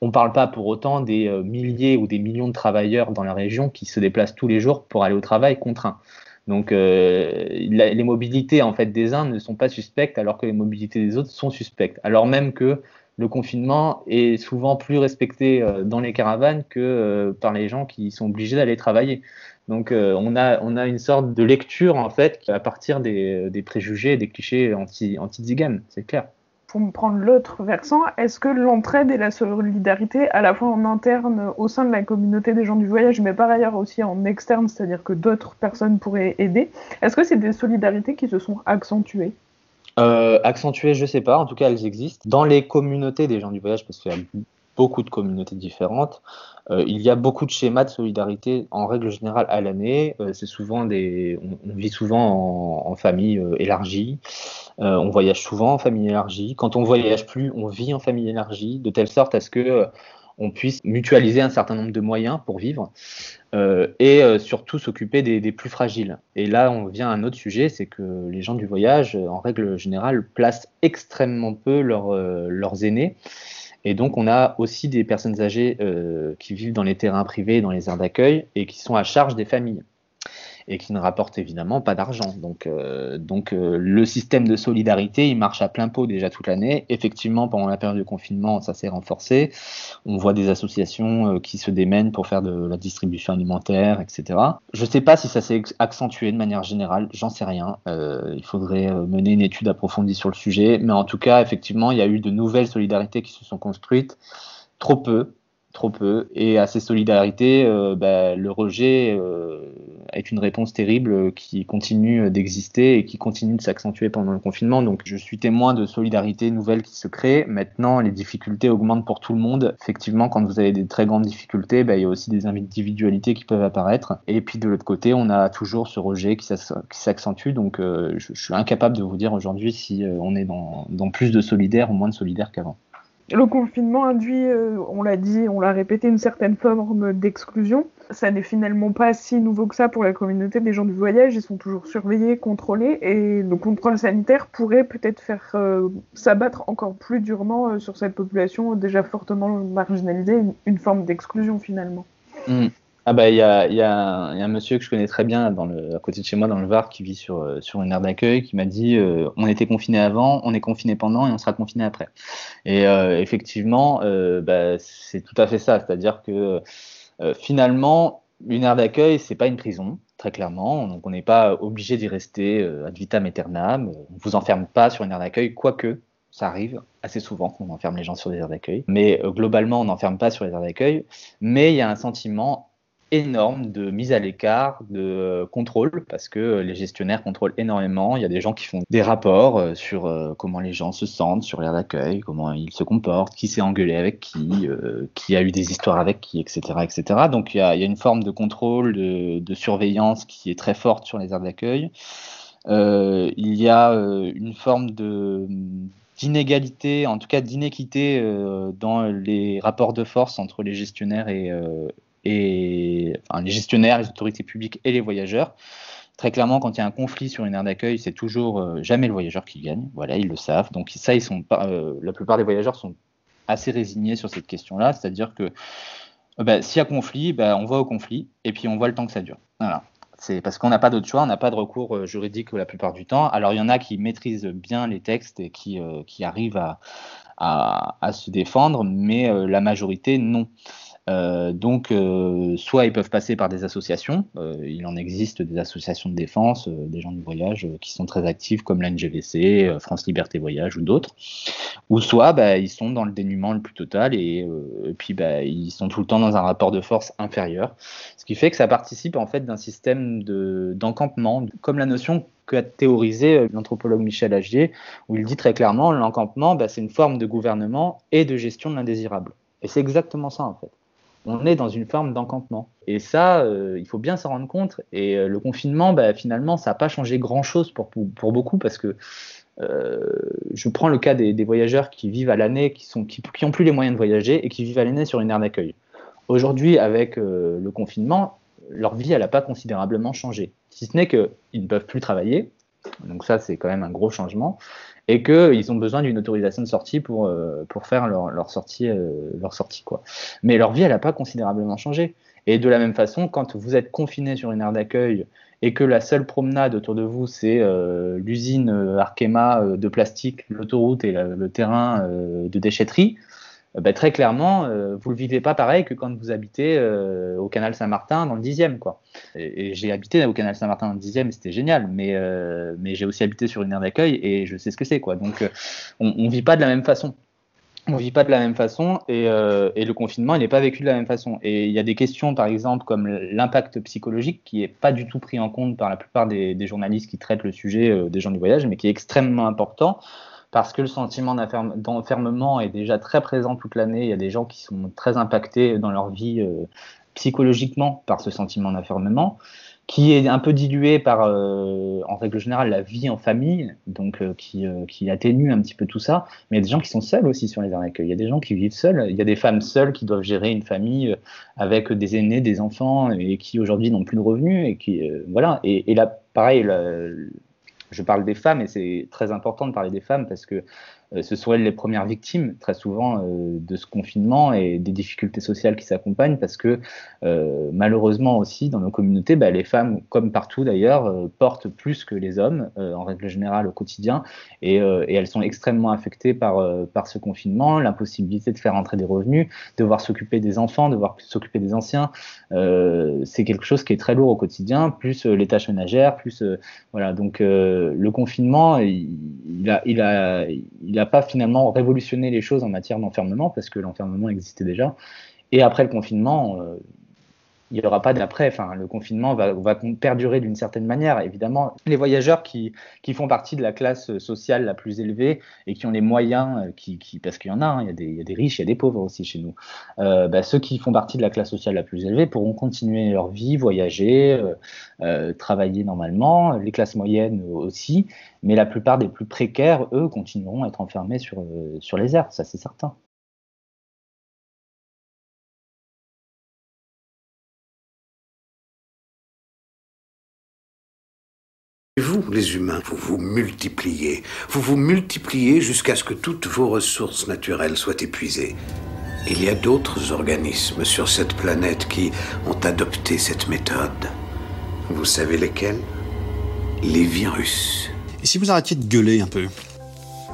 Speaker 8: on ne parle pas pour autant des euh, milliers ou des millions de travailleurs dans la région qui se déplacent tous les jours pour aller au travail contraints. Donc euh, les mobilités en fait des uns ne sont pas suspectes alors que les mobilités des autres sont suspectes. Alors même que le confinement est souvent plus respecté euh, dans les caravanes que par les gens qui sont obligés d'aller travailler. Donc euh, on, a, on a une sorte de lecture en fait à partir des, des préjugés, des clichés anti, anti c'est clair.
Speaker 7: Pour me prendre l'autre versant, est-ce que l'entraide et la solidarité, à la fois en interne au sein de la communauté des gens du voyage, mais par ailleurs aussi en externe, c'est-à-dire que d'autres personnes pourraient aider, est-ce que c'est des solidarités qui se sont accentuées?
Speaker 8: Euh, accentuées, je sais pas. En tout cas, elles existent dans les communautés des gens du voyage, parce qu'il y a beaucoup de communautés différentes. Euh, il y a beaucoup de schémas de solidarité en règle générale à l'année. Euh, c'est souvent des, on, vit souvent en, famille euh, élargie. on voyage souvent en famille élargie. Quand on voyage plus, on vit en famille élargie, de telle sorte à ce que on puisse mutualiser un certain nombre de moyens pour vivre et surtout s'occuper des, plus fragiles. Et là, on vient à un autre sujet, c'est que les gens du voyage, en règle générale, placent extrêmement peu leurs aînés. Et donc, on a aussi des personnes âgées euh, qui vivent dans les terrains privés, dans les aires d'accueil, et qui sont à charge des familles. Et qui ne rapportent évidemment pas d'argent. Donc, euh, donc euh, le système de solidarité, il marche à plein pot déjà toute l'année. Effectivement, pendant la période de confinement, ça s'est renforcé. On voit des associations qui se démènent pour faire de la distribution alimentaire, etc. Je ne sais pas si ça s'est accentué de manière générale, j'en sais rien. il faudrait mener une étude approfondie sur le sujet, mais en tout cas, effectivement, il y a eu de nouvelles solidarités qui se sont construites, trop peu, trop peu. Et à ces solidarités, euh, bah, le rejet euh, est une réponse terrible qui continue d'exister et qui continue de s'accentuer pendant le confinement. Donc je suis témoin de solidarités nouvelles qui se créent. Maintenant, les difficultés augmentent pour tout le monde. Effectivement, quand vous avez des très grandes difficultés, bah, il y a aussi des individualités qui peuvent apparaître. Et puis de l'autre côté, on a toujours ce rejet qui s'accentue. Donc euh, je, suis incapable de vous dire aujourd'hui si on est dans, dans plus de solidaires ou moins de solidaires qu'avant.
Speaker 7: Le confinement induit, euh, on l'a dit, on l'a répété, une certaine forme d'exclusion. Ça n'est finalement pas si nouveau que ça pour la communauté des gens du voyage. Ils sont toujours surveillés, contrôlés, et le contrôle sanitaire pourrait peut-être faire euh, s'abattre encore plus durement euh, sur cette population déjà fortement marginalisée, une, forme d'exclusion finalement.
Speaker 8: Mmh. Ah bah il y a, y, a y a, un monsieur que je connais très bien dans le, à côté de chez moi dans le Var qui vit sur, euh, sur une aire d'accueil qui m'a dit euh, on était confiné avant, on est confiné pendant et on sera confiné après. Et euh, effectivement euh, bah, c'est tout à fait ça, c'est-à-dire que euh, finalement une aire d'accueil c'est pas une prison très clairement, donc on n'est pas obligé d'y rester ad vitam aeternam, on vous enferme pas sur une aire d'accueil quoique ça arrive assez souvent qu'on enferme les gens sur des aires d'accueil, mais globalement on n'enferme pas sur les aires d'accueil, mais il y a un sentiment énorme de mise à l'écart, de euh, contrôle, parce que les gestionnaires contrôlent énormément. Il y a des gens qui font des rapports euh, sur euh, comment les gens se sentent sur l'air d'accueil, comment ils se comportent, qui s'est engueulé avec qui, qui a eu des histoires avec qui, etc. etc. Donc il y a, une forme de contrôle, de, surveillance qui est très forte sur les aires d'accueil. il y a une forme d'inégalité, en tout cas d'inéquité dans les rapports de force entre les gestionnaires et, les gestionnaires, les autorités publiques et les voyageurs. Très clairement, quand il y a un conflit sur une aire d'accueil, c'est toujours euh, jamais le voyageur qui gagne. Voilà, ils le savent. Donc ça, euh, la plupart des voyageurs sont assez résignés sur cette question-là. C'est-à-dire que euh, bah, s'il y a conflit, bah, on va au conflit et puis on voit le temps que ça dure. Voilà. C'est parce qu'on n'a pas d'autre choix, on n'a pas de recours juridique la plupart du temps. Alors il y en a qui maîtrisent bien les textes et qui, arrivent à, se défendre, mais la majorité non. Euh, donc, euh, soit ils peuvent passer par des associations, euh, il en existe des associations de défense, des gens du voyage qui sont très actifs comme l'NGVC, France Liberté Voyage ou d'autres, ou soit bah, ils sont dans le dénuement le plus total et, puis bah, ils sont tout le temps dans un rapport de force inférieur, ce qui fait que ça participe en fait d'un système d'encampement, comme la notion qu'a théorisé l'anthropologue Michel Agier, où il dit très clairement l'encampement, bah, c'est une forme de gouvernement et de gestion de l'indésirable. Et c'est exactement ça en fait on est dans une forme d'encampement. Et ça, euh, il faut bien s'en rendre compte. Et euh, le confinement, bah, finalement, ça n'a pas changé grand-chose pour, beaucoup parce que euh, je prends le cas des, voyageurs qui vivent à l'année, qui qui, ont plus les moyens de voyager et qui vivent à l'année sur une aire d'accueil. Aujourd'hui, avec le confinement, leur vie, elle n'a pas considérablement changé. Si ce n'est qu'ils ne peuvent plus travailler. Donc ça, c'est quand même un gros changement et qu'ils ont besoin d'une autorisation de sortie pour, euh, pour faire leur, leur sortie, euh, leur sortie quoi. Mais leur vie, elle n'a pas considérablement changé. Et de la même façon, quand vous êtes confiné sur une aire d'accueil et que la seule promenade autour de vous, c'est euh, l'usine Arkema de plastique, l'autoroute et le terrain de déchetterie, euh, bah, très clairement, euh, vous le vivez pas pareil que quand vous habitez euh, au canal Saint-Martin dans le 10e. Quoi. Et, j'ai habité au canal Saint-Martin dans le 10e, c'était génial, mais, mais j'ai aussi habité sur une aire d'accueil et je sais ce que c'est. Quoi. Donc on ne vit pas de la même façon. On vit pas de la même façon et, et le confinement, il n'est pas vécu de la même façon. Et il y a des questions, par exemple, comme l'impact psychologique, qui est pas du tout pris en compte par la plupart des, des journalistes qui traitent le sujet des gens du voyage, mais qui est extrêmement important parce que le sentiment d'enfermement est déjà très présent toute l'année. Il y a des gens qui sont très impactés dans leur vie euh, psychologiquement par ce sentiment d'enfermement, qui est un peu dilué par, euh, en règle générale, la vie en famille, donc euh, qui, atténue un petit peu tout ça. Mais il y a des gens qui sont seuls aussi sur les aires d'accueil. Il y a des gens qui vivent seuls. Il y a des femmes seules qui doivent gérer une famille avec des aînés, des enfants, et qui aujourd'hui n'ont plus de revenus. Et qui, voilà. Et là, pareil, je parle des femmes et c'est très important de parler des femmes parce que ce sont elles les premières victimes, très souvent, de ce confinement et des difficultés sociales qui s'accompagnent, parce que malheureusement aussi, dans nos communautés, bah, les femmes, comme partout d'ailleurs, portent plus que les hommes, en règle générale, au quotidien, et, elles sont extrêmement affectées par, par ce confinement, l'impossibilité de faire entrer des revenus, devoir s'occuper des enfants, devoir s'occuper des anciens. c'est quelque chose qui est très lourd au quotidien, plus les tâches ménagères, plus voilà. Donc le confinement, il a pas finalement révolutionné les choses en matière d'enfermement parce que l'enfermement existait déjà. Et après le confinement, il n'y aura pas d'après. Enfin, le confinement va, perdurer d'une certaine manière. Évidemment, les voyageurs qui, font partie de la classe sociale la plus élevée et qui ont les moyens, euh, qui, parce qu'il y en a, hein, il, y a des, riches, il y a des pauvres aussi chez nous, euh, bah, ceux qui font partie de la classe sociale la plus élevée pourront continuer leur vie, voyager, euh, travailler normalement, les classes moyennes aussi, mais la plupart des plus précaires, eux, continueront à être enfermés sur, sur les airs, ça c'est certain.
Speaker 11: Vous, les humains, vous vous multipliez. Vous vous multipliez jusqu'à ce que toutes vos ressources naturelles soient épuisées. Il y a d'autres organismes sur cette planète qui ont adopté cette méthode. Vous savez lesquels? Les virus.
Speaker 12: Et si vous arrêtiez de gueuler un peu?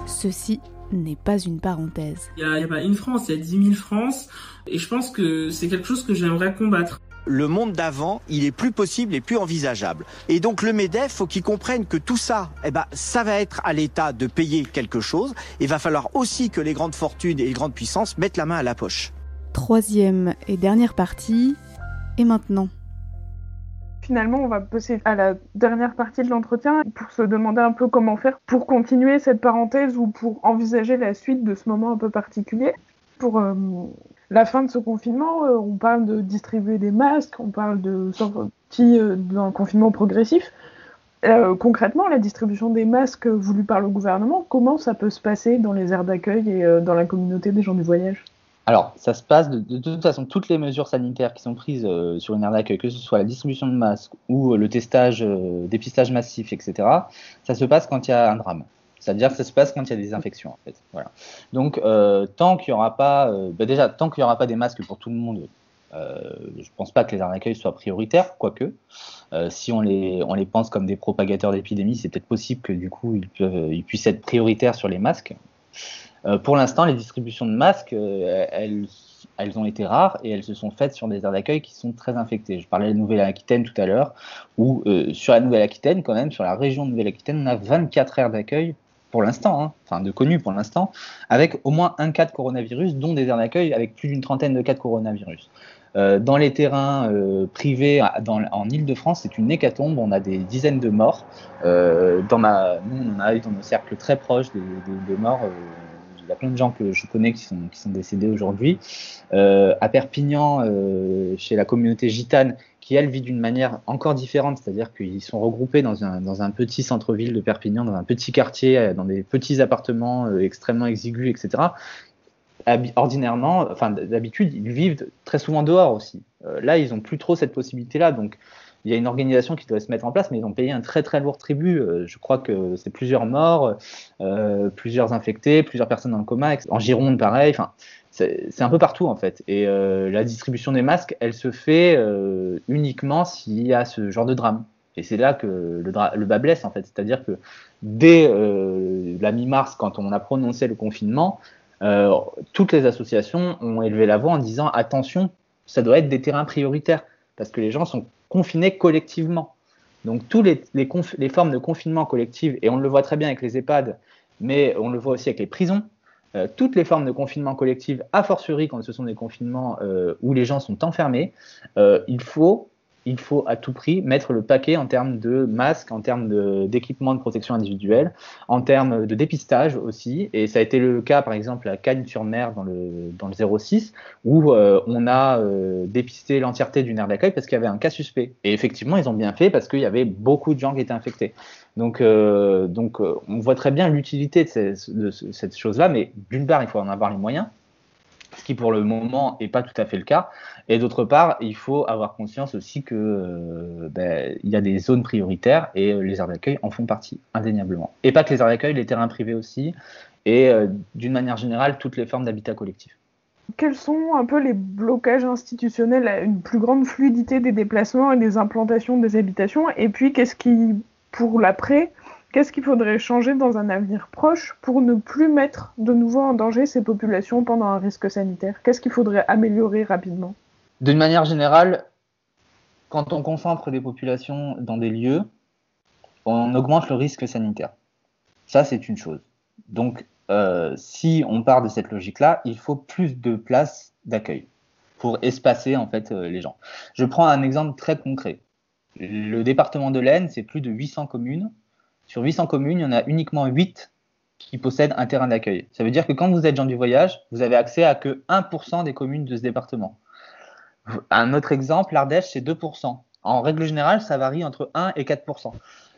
Speaker 1: Ceci n'est pas une parenthèse.
Speaker 3: Il n'y a, pas une France, il y a 10 000 France. Et je pense que c'est quelque chose que j'aimerais combattre
Speaker 13: le monde d'avant, il est plus possible et plus envisageable. Et donc le MEDEF, faut qu'il comprenne que tout ça, eh ben, ça va être à l'État de payer quelque chose. Il va falloir aussi que les grandes fortunes et les grandes puissances mettent la main à la poche.
Speaker 1: Troisième et dernière partie, et maintenant
Speaker 7: Finalement, on va passer à la dernière partie de l'entretien pour se demander un peu comment faire pour continuer cette parenthèse ou pour envisager la suite de ce moment un peu particulier. Pour euh, la fin de ce confinement, euh, on parle de distribuer des masques, on parle de sortie euh, d'un confinement progressif. Euh, concrètement, la distribution des masques voulus par le gouvernement, comment ça peut se passer dans les aires d'accueil et dans la communauté des gens du voyage?
Speaker 8: Alors, ça se passe de, toute façon, toutes les mesures sanitaires qui sont prises sur une aire d'accueil, que ce soit la distribution de masques ou le testage, dépistage massif, etc., ça se passe quand il y a un drame. C'est-à-dire que ça se passe quand il y a des infections, en fait. Voilà. Donc, euh, tant qu'il n'y aura pas, euh, bah déjà, tant qu'il n'y aura pas des masques pour tout le monde, euh, je ne pense pas que les arts d'accueil soient prioritaires, quoique. si on les, on les pense comme des propagateurs d'épidémie, c'est peut-être possible que du coup, ils, puissent être prioritaires sur les masques. pour l'instant, les distributions de masques, elles, elles ont été rares et elles se sont faites sur des aires d'accueil qui sont très infectées. Je parlais de Nouvelle-Aquitaine tout à l'heure, où sur la Nouvelle-Aquitaine, quand même, sur la région de Nouvelle-Aquitaine, on a 24 aires d'accueil pour l'instant, hein, enfin de connu pour l'instant, avec au moins un cas de coronavirus, dont des aires d'accueil avec plus d'une trentaine de cas de coronavirus. Euh, dans les terrains euh, privés en Ile-de-France, c'est une hécatombe. On a des dizaines de morts. Euh, nous, on a eu dans nos cercles très proches des, morts. Il y a plein de gens que je connais qui sont, décédés aujourd'hui. À Perpignan, chez la communauté gitane, qui elle vit d'une manière encore différente, c'est-à-dire qu'ils sont regroupés dans un, dans un petit centre-ville de Perpignan, dans un petit quartier, euh, dans des petits appartements euh, extrêmement exigus, etc. Ordinairement, enfin d'habitude, ils vivent très souvent dehors aussi. Euh, là, ils n'ont plus trop cette possibilité-là, donc il y a une organisation qui devrait se mettre en place, mais ils ont payé un très très lourd tribut. je crois que c'est plusieurs morts, euh, plusieurs infectés, plusieurs personnes dans le coma. En Gironde, pareil. Enfin, c'est un peu partout en fait. Et euh, la distribution des masques, elle se fait euh, uniquement s'il y a ce genre de drame. Et c'est là que le, le, bas blesse en fait. C'est-à-dire que dès euh, la mi-mars, quand on a prononcé le confinement, euh, toutes les associations ont élevé la voix en disant attention, ça doit être des terrains prioritaires parce que les gens sont confinés collectivement. Donc toutes les, formes de confinement collectif, et on le voit très bien avec les EHPAD, mais on le voit aussi avec les prisons, euh, toutes les formes de confinement collectif, a fortiori quand ce sont des confinements euh, où les gens sont enfermés, euh, il faut il faut à tout prix mettre le paquet en termes de masques, en termes d'équipement de, protection individuelle, en termes de dépistage aussi. Et ça a été le cas, par exemple, à Cagnes-sur-Mer dans le, dans le 06, où euh, on a euh, dépisté l'entièreté d'une aire d'accueil parce qu'il y avait un cas suspect. Et effectivement, ils ont bien fait parce qu'il y avait beaucoup de gens qui étaient infectés. Donc, euh, donc on voit très bien l'utilité de, cette chose-là, mais d'une part, il faut en avoir les moyens. Ce qui pour le moment n'est pas tout à fait le cas. Et d'autre part, il faut avoir conscience aussi qu'il euh, ben, y a des zones prioritaires et euh, les aires d'accueil en font partie indéniablement. Et pas que les aires d'accueil, les terrains privés aussi, et euh, d'une manière générale, toutes les formes d'habitat collectif.
Speaker 7: Quels sont un peu les blocages institutionnels à une plus grande fluidité des déplacements et des implantations des habitations? Et puis, qu'est-ce qui, pour l'après, Qu'est-ce qu'il faudrait changer dans un avenir proche pour ne plus mettre de nouveau en danger ces populations pendant un risque sanitaire? Qu'est-ce qu'il faudrait améliorer rapidement?
Speaker 8: D'une manière générale, quand on concentre des populations dans des lieux, on augmente le risque sanitaire. Ça, c'est une chose. Donc, euh, si on part de cette logique-là, il faut plus de places d'accueil pour espacer en fait euh, les gens. Je prends un exemple très concret. Le département de l'Aisne, c'est plus de 800 communes sur 800 communes, il y en a uniquement 8 qui possèdent un terrain d'accueil. Ça veut dire que quand vous êtes gens du voyage, vous avez accès à que 1% des communes de ce département. Un autre exemple, l'Ardèche, c'est 2%. En règle générale, ça varie entre 1 et 4%.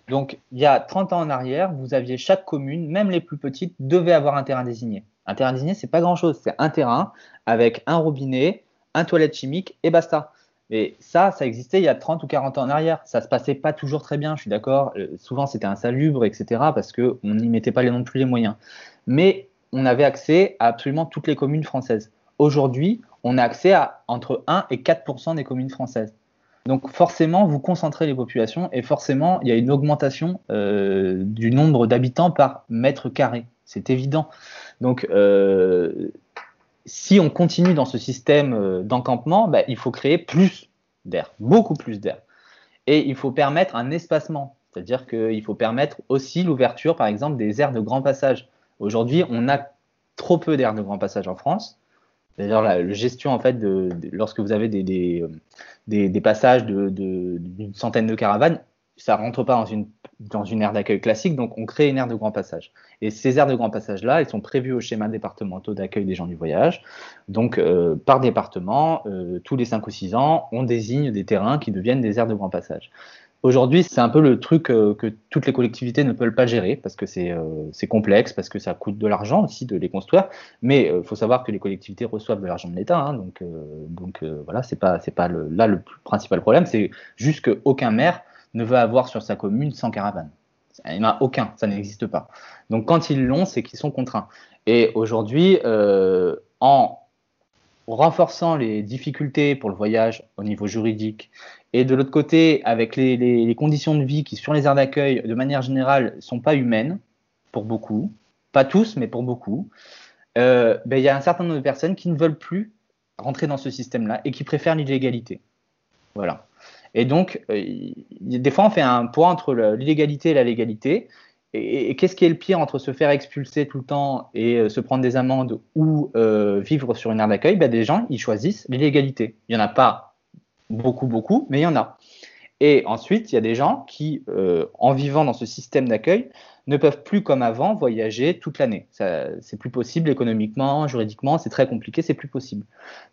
Speaker 8: Donc, il y a 30 ans en arrière, vous aviez chaque commune, même les plus petites, devait avoir un terrain désigné. Un terrain désigné, c'est pas grand-chose. C'est un terrain avec un robinet, un toilette chimique et basta. Et ça, ça existait il y a 30 ou 40 ans en arrière. Ça se passait pas toujours très bien, je suis d'accord. Euh, souvent, c'était insalubre, etc., parce qu'on n'y mettait pas non plus les moyens. Mais on avait accès à absolument toutes les communes françaises. Aujourd'hui, on a accès à entre 1 et 4% des communes françaises. Donc forcément, vous concentrez les populations et forcément, il y a une augmentation euh, du nombre d'habitants par mètre carré. C'est évident. Donc euh, si on continue dans ce système euh, d'encampement, bah, il faut créer plus d'air, beaucoup plus d'air. Et il faut permettre un espacement, c'est-à-dire qu'il faut permettre aussi l'ouverture, par exemple, des aires de grand passage. Aujourd'hui, on a trop peu d'aires de grand passage en France. D'ailleurs, la, gestion, en fait, de, lorsque vous avez des, des, des, passages d'une centaine de caravanes, ça rentre pas dans une, dans une aire d'accueil classique, donc on crée une aire de grand passage. Et ces aires de grand passage-là, elles sont prévues au schéma départementaux d'accueil des gens du voyage. Donc, euh, par département, euh, tous les 5 ou 6 ans, on désigne des terrains qui deviennent des aires de grand passage. Aujourd'hui, c'est un peu le truc euh, que toutes les collectivités ne peuvent pas gérer parce que c'est complexe, parce que ça coûte de l'argent aussi de les construire. Mais il faut savoir que les collectivités reçoivent de l'argent de l'État, hein, donc, donc voilà, c'est pas, pas là le principal problème. C'est juste qu'aucun maire ne veut avoir sur sa commune 100 caravanes. Il n'y en a aucun, ça n'existe pas. Donc quand ils l'ont, c'est qu'ils sont contraints. Et aujourd'hui, euh, en renforçant les difficultés pour le voyage au niveau juridique, et de l'autre côté, avec les, conditions de vie qui, sur les aires d'accueil, de manière générale, sont pas humaines, pour beaucoup, pas tous, mais pour beaucoup, euh, ben, il y a un certain nombre de personnes qui ne veulent plus rentrer dans ce système-là et qui préfèrent l'illégalité. Voilà. Et donc, euh, des fois, on fait un poids entre l'illégalité et la légalité. Et, qu'est-ce qui est le pire entre se faire expulser tout le temps et euh, se prendre des amendes ou euh, vivre sur une aire d'accueil? Ben, Des gens, ils choisissent l'illégalité. Il n'y en a pas beaucoup, beaucoup, mais il y en a. Et ensuite, il y a des gens qui, en vivant dans ce système d'accueil, ne peuvent plus, comme avant, voyager toute l'année. C'est plus possible économiquement, juridiquement, c'est très compliqué, c'est plus possible.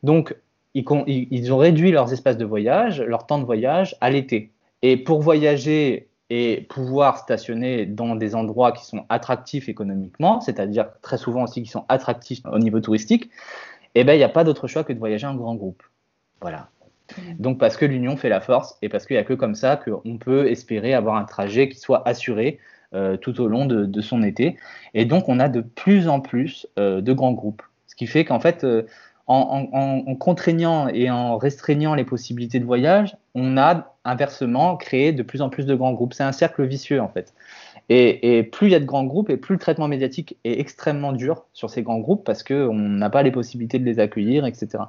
Speaker 8: Donc, ils, ont réduit leurs espaces de voyage, leur temps de voyage à l'été. Et pour voyager et pouvoir stationner dans des endroits qui sont attractifs économiquement, c'est-à-dire très souvent aussi qui sont attractifs au niveau touristique, eh ben, il n'y a pas d'autre choix que de voyager en grand groupe. Voilà. Mmh. Donc parce que l'union fait la force et parce qu'il n'y a que comme ça qu'on peut espérer avoir un trajet qui soit assuré euh, tout au long de, son été. Et donc on a de plus en plus euh, de grands groupes. Ce qui fait qu'en fait, euh, en, contraignant et en restreignant les possibilités de voyage, on a inversement créé de plus en plus de grands groupes. C'est un cercle vicieux en fait. Et, plus il y a de grands groupes, et plus le traitement médiatique est extrêmement dur sur ces grands groupes parce qu'on n'a pas les possibilités de les accueillir, etc.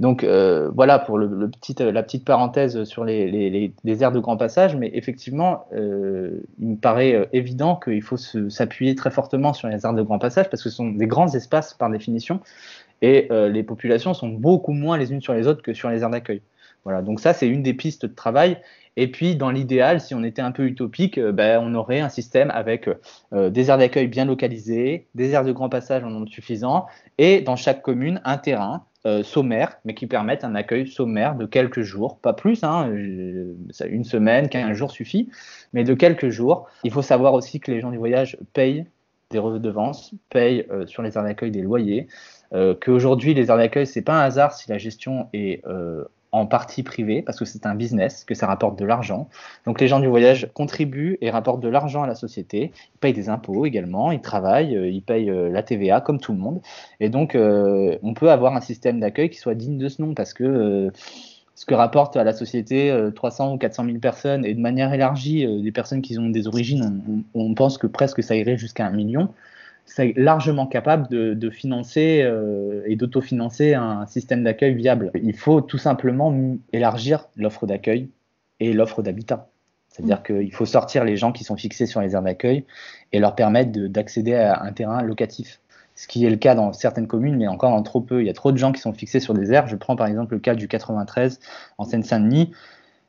Speaker 8: Donc euh, voilà pour la petite parenthèse sur les, aires de grand passage, mais effectivement, euh, il me paraît euh, évident qu'il faut s'appuyer très fortement sur les aires de grand passage parce que ce sont des grands espaces par définition et euh, les populations sont beaucoup moins les unes sur les autres que sur les aires d'accueil. Voilà, donc ça c'est une des pistes de travail. Et puis dans l'idéal, si on était un peu utopique, euh, ben, on aurait un système avec euh, des aires d'accueil bien localisées, des aires de grand passage en nombre suffisant, et dans chaque commune un terrain sommaire, mais qui permette un accueil sommaire de quelques jours, pas plus, hein, une semaine, qu'un jour suffit, mais de quelques jours. Il faut savoir aussi que les gens du voyage payent des redevances, payent sur les aires d'accueil des loyers. Euh, Qu'aujourd'hui, les aires d'accueil, c'est pas un hasard si la gestion est euh, en partie privée, parce que c'est un business, que ça rapporte de l'argent. Donc les gens du voyage contribuent et rapportent de l'argent à la société. Ils payent des impôts également, ils travaillent, euh, ils payent la TVA comme tout le monde. Et donc on peut avoir un système d'accueil qui soit digne de ce nom, parce que ce que rapporte à la société euh, 300 ou 400 000 personnes, et de manière élargie, des personnes qui ont des origines, on pense que presque ça irait jusqu'à un million, c'est largement capable de, de financer euh, et d'autofinancer un système d'accueil viable. Il faut tout simplement élargir l'offre d'accueil et l'offre d'habitat. C'est-à-dire qu'il faut sortir les gens qui sont fixés sur les aires d'accueil et leur permettre de- d'accéder à un terrain locatif. Ce qui est le cas dans certaines communes, mais encore dans trop peu. Il y a trop de gens qui sont fixés sur des aires. Je prends par exemple le cas du 93 en Seine-Saint-Denis.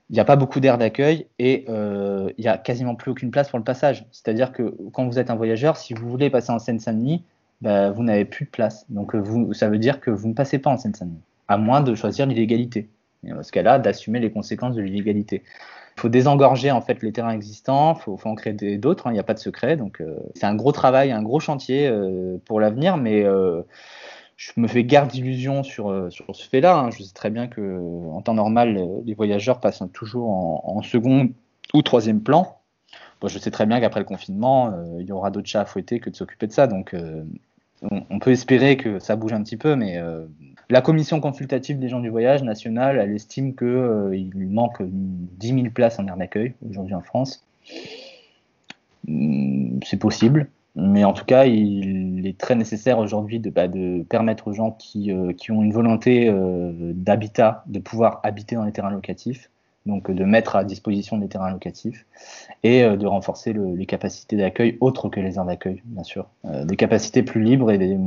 Speaker 8: Il n'y a pas beaucoup d'aires d'accueil et euh, il n'y a quasiment plus aucune place pour le passage. C'est-à-dire que quand vous êtes un voyageur, si vous voulez passer en Seine-Saint-Denis, bah, vous n'avez plus de place. Donc euh, ça veut dire que vous ne passez pas en Seine-Saint-Denis, à moins de choisir l'illégalité. Et dans ce cas-là, d'assumer les conséquences de l'illégalité. Il faut désengorger en fait les terrains existants, il faut, en créer d'autres, hein, il n'y a pas de secret. Donc euh, c'est un gros travail, un gros chantier euh, pour l'avenir, mais euh, je me fais garde d'illusions sur, euh, sur ce fait-là. hein. Je sais très bien que en temps normal, euh, les voyageurs passent toujours en, en second ou troisième plan. Bon, je sais très bien qu'après le confinement, euh, il y aura d'autres chats à fouetter que de s'occuper de ça. Donc, euh, on, peut espérer que ça bouge un petit peu, mais euh, la commission consultative des gens du voyage nationale, elle estime qu'il il manque 10 000 places en aire d'accueil aujourd'hui en France. Hum, C'est possible, mais en tout cas, il est très nécessaire aujourd'hui de, bah, permettre aux gens qui, euh, qui ont une volonté euh, d'habitat de pouvoir habiter dans les terrains locatifs, donc de mettre à disposition des terrains locatifs et euh, de renforcer le- les capacités d'accueil autres que les aires d'accueil, bien sûr. Euh, des capacités plus libres et, des-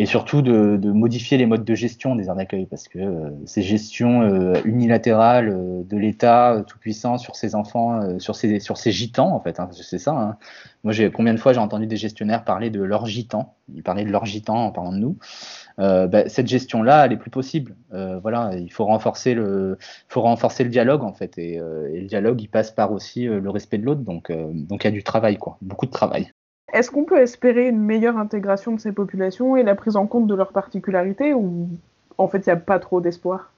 Speaker 8: et surtout de, de modifier les modes de gestion des aires d'accueil parce que euh, ces gestions euh, unilatérales euh, de l'État euh, tout-puissant sur ses enfants, euh, sur ses, sur ses gitans en fait, hein, c'est ça. hein. Moi, combien de fois j'ai entendu des gestionnaires parler de leurs gitans, ils parlaient de leurs gitans en parlant de nous. Euh, bah, cette gestion-là, elle est plus possible. Voilà, il faut renforcer le, faut renforcer le dialogue en fait, et, et le dialogue, il passe par aussi le respect de l'autre. Donc, donc il y a du travail, quoi, beaucoup de travail.
Speaker 7: Est-ce qu'on peut espérer une meilleure intégration de ces populations et la prise en compte de leurs particularités ou en fait il n'y a pas trop d'espoir?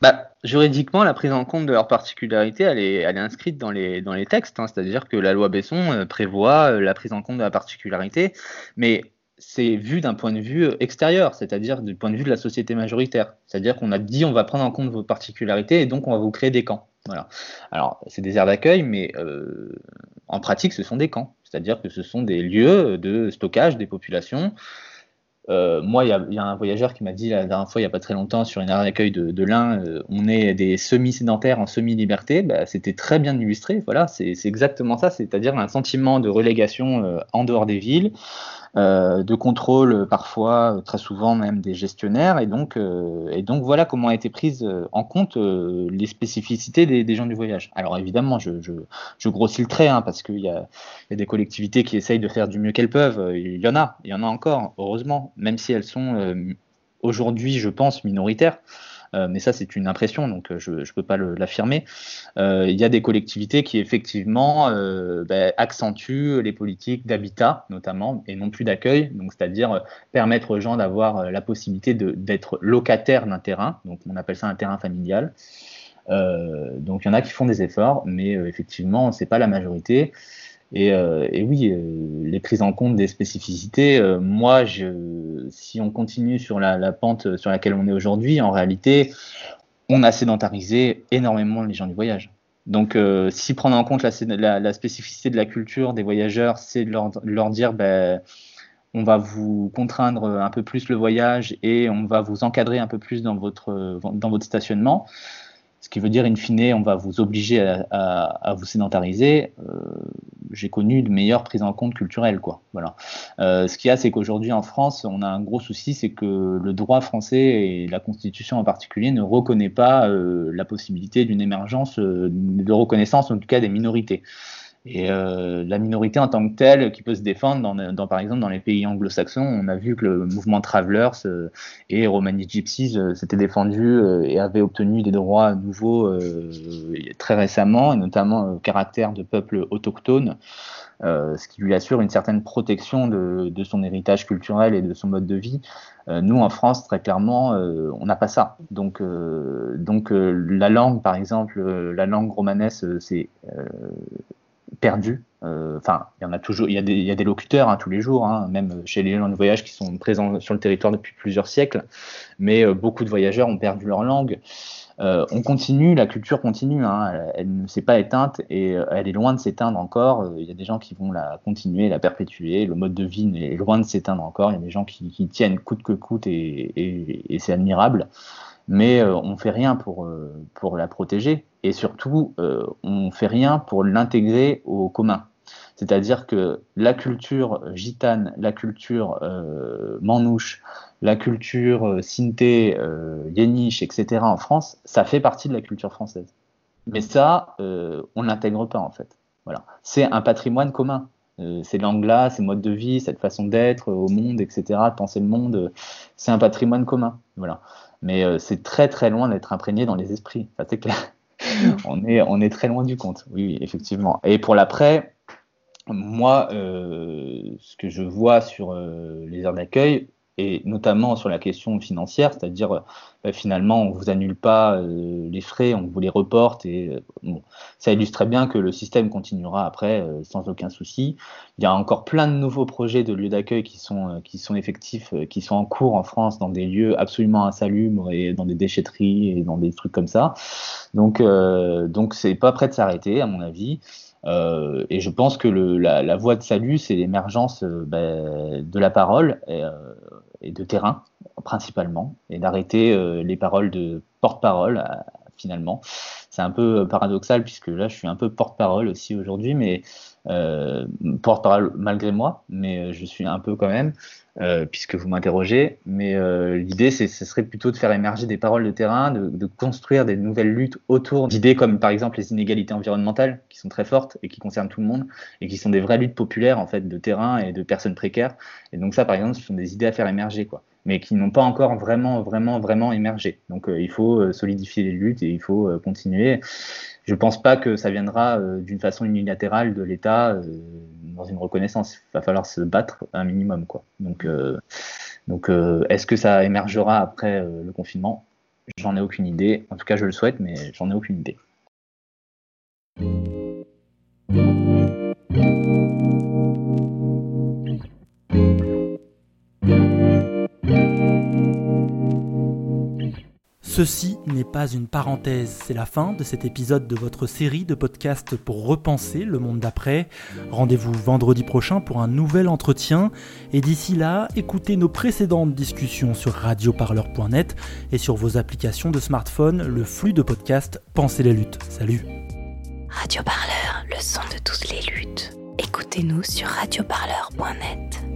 Speaker 8: Bah, juridiquement, la prise en compte de leurs particularités, elle est, inscrite dans les, textes. hein. C'est-à-dire que la loi Besson euh, prévoit euh, la prise en compte de la particularité, mais c'est vu d'un point de vue euh, extérieur, c'est-à-dire du point de vue de la société majoritaire. C'est-à-dire qu'on a dit on va prendre en compte vos particularités et donc on va vous créer des camps. Alors, c'est des aires d'accueil, mais en pratique, ce sont des camps. C'est-à-dire que ce sont des lieux de stockage des populations. Euh, moi, il y, a- un voyageur qui m'a dit la dernière fois, il n'y a pas très longtemps, sur une aire d'accueil de, de l'Ain, euh, on est des semi-sédentaires en semi-liberté. Bah, C'était très bien illustré. Voilà, c'est exactement ça, c'est-à-dire un sentiment de relégation euh, en dehors des villes, de contrôle euh, parfois, euh, très souvent même des gestionnaires. Et donc, euh, et donc voilà comment a été prise euh, en compte euh, les spécificités des, gens du voyage. Alors évidemment, je, je, grossis le trait hein, parce qu'il y y a des collectivités qui essayent de faire du mieux qu'elles peuvent. Euh, Il y en a, il y en a encore, heureusement, même si elles sont euh, aujourd'hui, je pense, minoritaires. Euh, mais ça, c'est une impression, donc euh, je ne peux pas l'affirmer. Euh, il y a des collectivités qui, effectivement, ben, accentuent les politiques d'habitat, notamment, et non plus d'accueil, donc c'est-à-dire permettre aux gens d'avoir la possibilité d'être locataires d'un terrain, donc on appelle ça un terrain familial. Euh, donc il y en a qui font des efforts, mais euh, effectivement, c'est pas la majorité. Et, euh, et oui, euh, les prises en compte des spécificités, euh, moi, si on continue sur la, pente sur laquelle on est aujourd'hui, en réalité, on a sédentarisé énormément les gens du voyage. Donc, si prendre en compte la, spécificité de la culture des voyageurs, c'est de leur, dire, ben, on va vous contraindre un peu plus le voyage et on va vous encadrer un peu plus dans votre stationnement. Ce qui veut dire, in fine, on va vous obliger à, à- à vous sédentariser. Euh, J'ai connu de meilleures prises en compte culturelles, quoi. Voilà. Euh, ce qu'il y a, c'est qu'aujourd'hui en France, on a un gros souci, c'est que le droit français et la Constitution en particulier ne reconnaît pas euh, la possibilité d'une émergence euh, de reconnaissance, en tout cas des minorités. Et euh, la minorité en tant que telle, qui peut se défendre, dans, dans- par exemple dans les pays anglo-saxons, on a vu que le mouvement Travelers euh, et Romani Gypsies euh, s'étaient défendus euh, et avaient obtenu des droits nouveaux euh, très récemment, et notamment euh, caractère de peuple autochtone. ce qui lui assure une certaine protection de, de, son héritage culturel et de son mode de vie. nous, en France, très clairement, on n'a pas ça. Donc, donc la langue, par exemple, la langue romanesque, c'est perdu. Enfin, il y en a toujours, il y y a des locuteurs hein, tous les jours, hein, même chez les gens de voyage qui sont présents sur le territoire depuis plusieurs siècles, mais beaucoup de voyageurs ont perdu leur langue. Euh, on continue, la culture continue, hein, elle, ne s'est pas éteinte et euh, elle est loin de s'éteindre encore. Il y a des gens qui vont la continuer, la perpétuer. Le mode de vie est loin de s'éteindre encore. Il y a des gens qui, tiennent coûte que coûte et, c'est admirable. Mais euh, on ne fait rien pour, pour la protéger et surtout, on ne fait rien pour l'intégrer au commun. C'est-à-dire que la culture gitane, la culture manouche, la culture euh, Sinté, euh, Yéniche, etc. en France, ça fait partie de la culture française. Mais ça, euh, on l'intègre pas en fait. Voilà. C'est un patrimoine commun. Euh, ces langues-là, ces modes de vie, cette façon d'être au monde, etc., de penser le monde, c'est un patrimoine commun. Voilà. Mais c'est très très loin d'être imprégné dans les esprits. Ça c'est clair. on, est, on est très loin du compte. Oui, oui effectivement. Et pour l'après, moi, ce que je vois sur les aires d'accueil, et notamment sur la question financière, c'est-à-dire euh, bah, finalement on vous annule pas euh, les frais, on vous les reporte et euh, ça illustre très bien que le système continuera après sans aucun souci. Il y a encore plein de nouveaux projets de lieux d'accueil qui sont qui sont effectifs, qui sont en cours en France dans des lieux absolument insalubres et dans des déchetteries et dans des trucs comme ça. Donc donc c'est pas prêt de s'arrêter à mon avis. Euh, et je pense que la, voie de salut, c'est l'émergence euh, ben, de la parole et, euh, et, de terrain, principalement, et d'arrêter euh, les paroles de porte-parole, finalement. C'est un peu paradoxal, puisque là, je suis un peu porte-parole aussi aujourd'hui, mais porte-parole malgré moi, mais je suis un peu quand même. Euh, puisque vous m'interrogez. Mais euh, l'idée, ce serait plutôt de faire émerger des paroles de terrain, de, de construire des nouvelles luttes autour d'idées comme par exemple les inégalités environnementales, qui sont très fortes et qui concernent tout le monde, et qui sont des vraies luttes populaires en fait de terrain et de personnes précaires. Et donc ça, par exemple, ce sont des idées à faire émerger, quoi, mais qui n'ont pas encore vraiment, vraiment, vraiment émergé. Donc euh, il faut solidifier les luttes et il faut continuer. Je pense pas que ça viendra d'une façon unilatérale de l'État dans une reconnaissance. Il va falloir se battre un minimum, quoi. Donc, euh, donc euh, est-ce que ça émergera après euh, le confinement? J'en ai aucune idée. En tout cas, je le souhaite, mais j'en ai aucune idée.
Speaker 6: Ceci n'est pas une parenthèse, c'est la fin de cet épisode de votre série de podcasts pour repenser le monde d'après. Rendez-vous vendredi prochain pour un nouvel entretien et d'ici là, écoutez nos précédentes discussions sur radioparleur.net et sur vos applications de smartphone, le flux de podcasts Pensez les luttes. Salut
Speaker 14: Radioparleur, le son de toutes les luttes. Écoutez-nous sur radioparleur.net.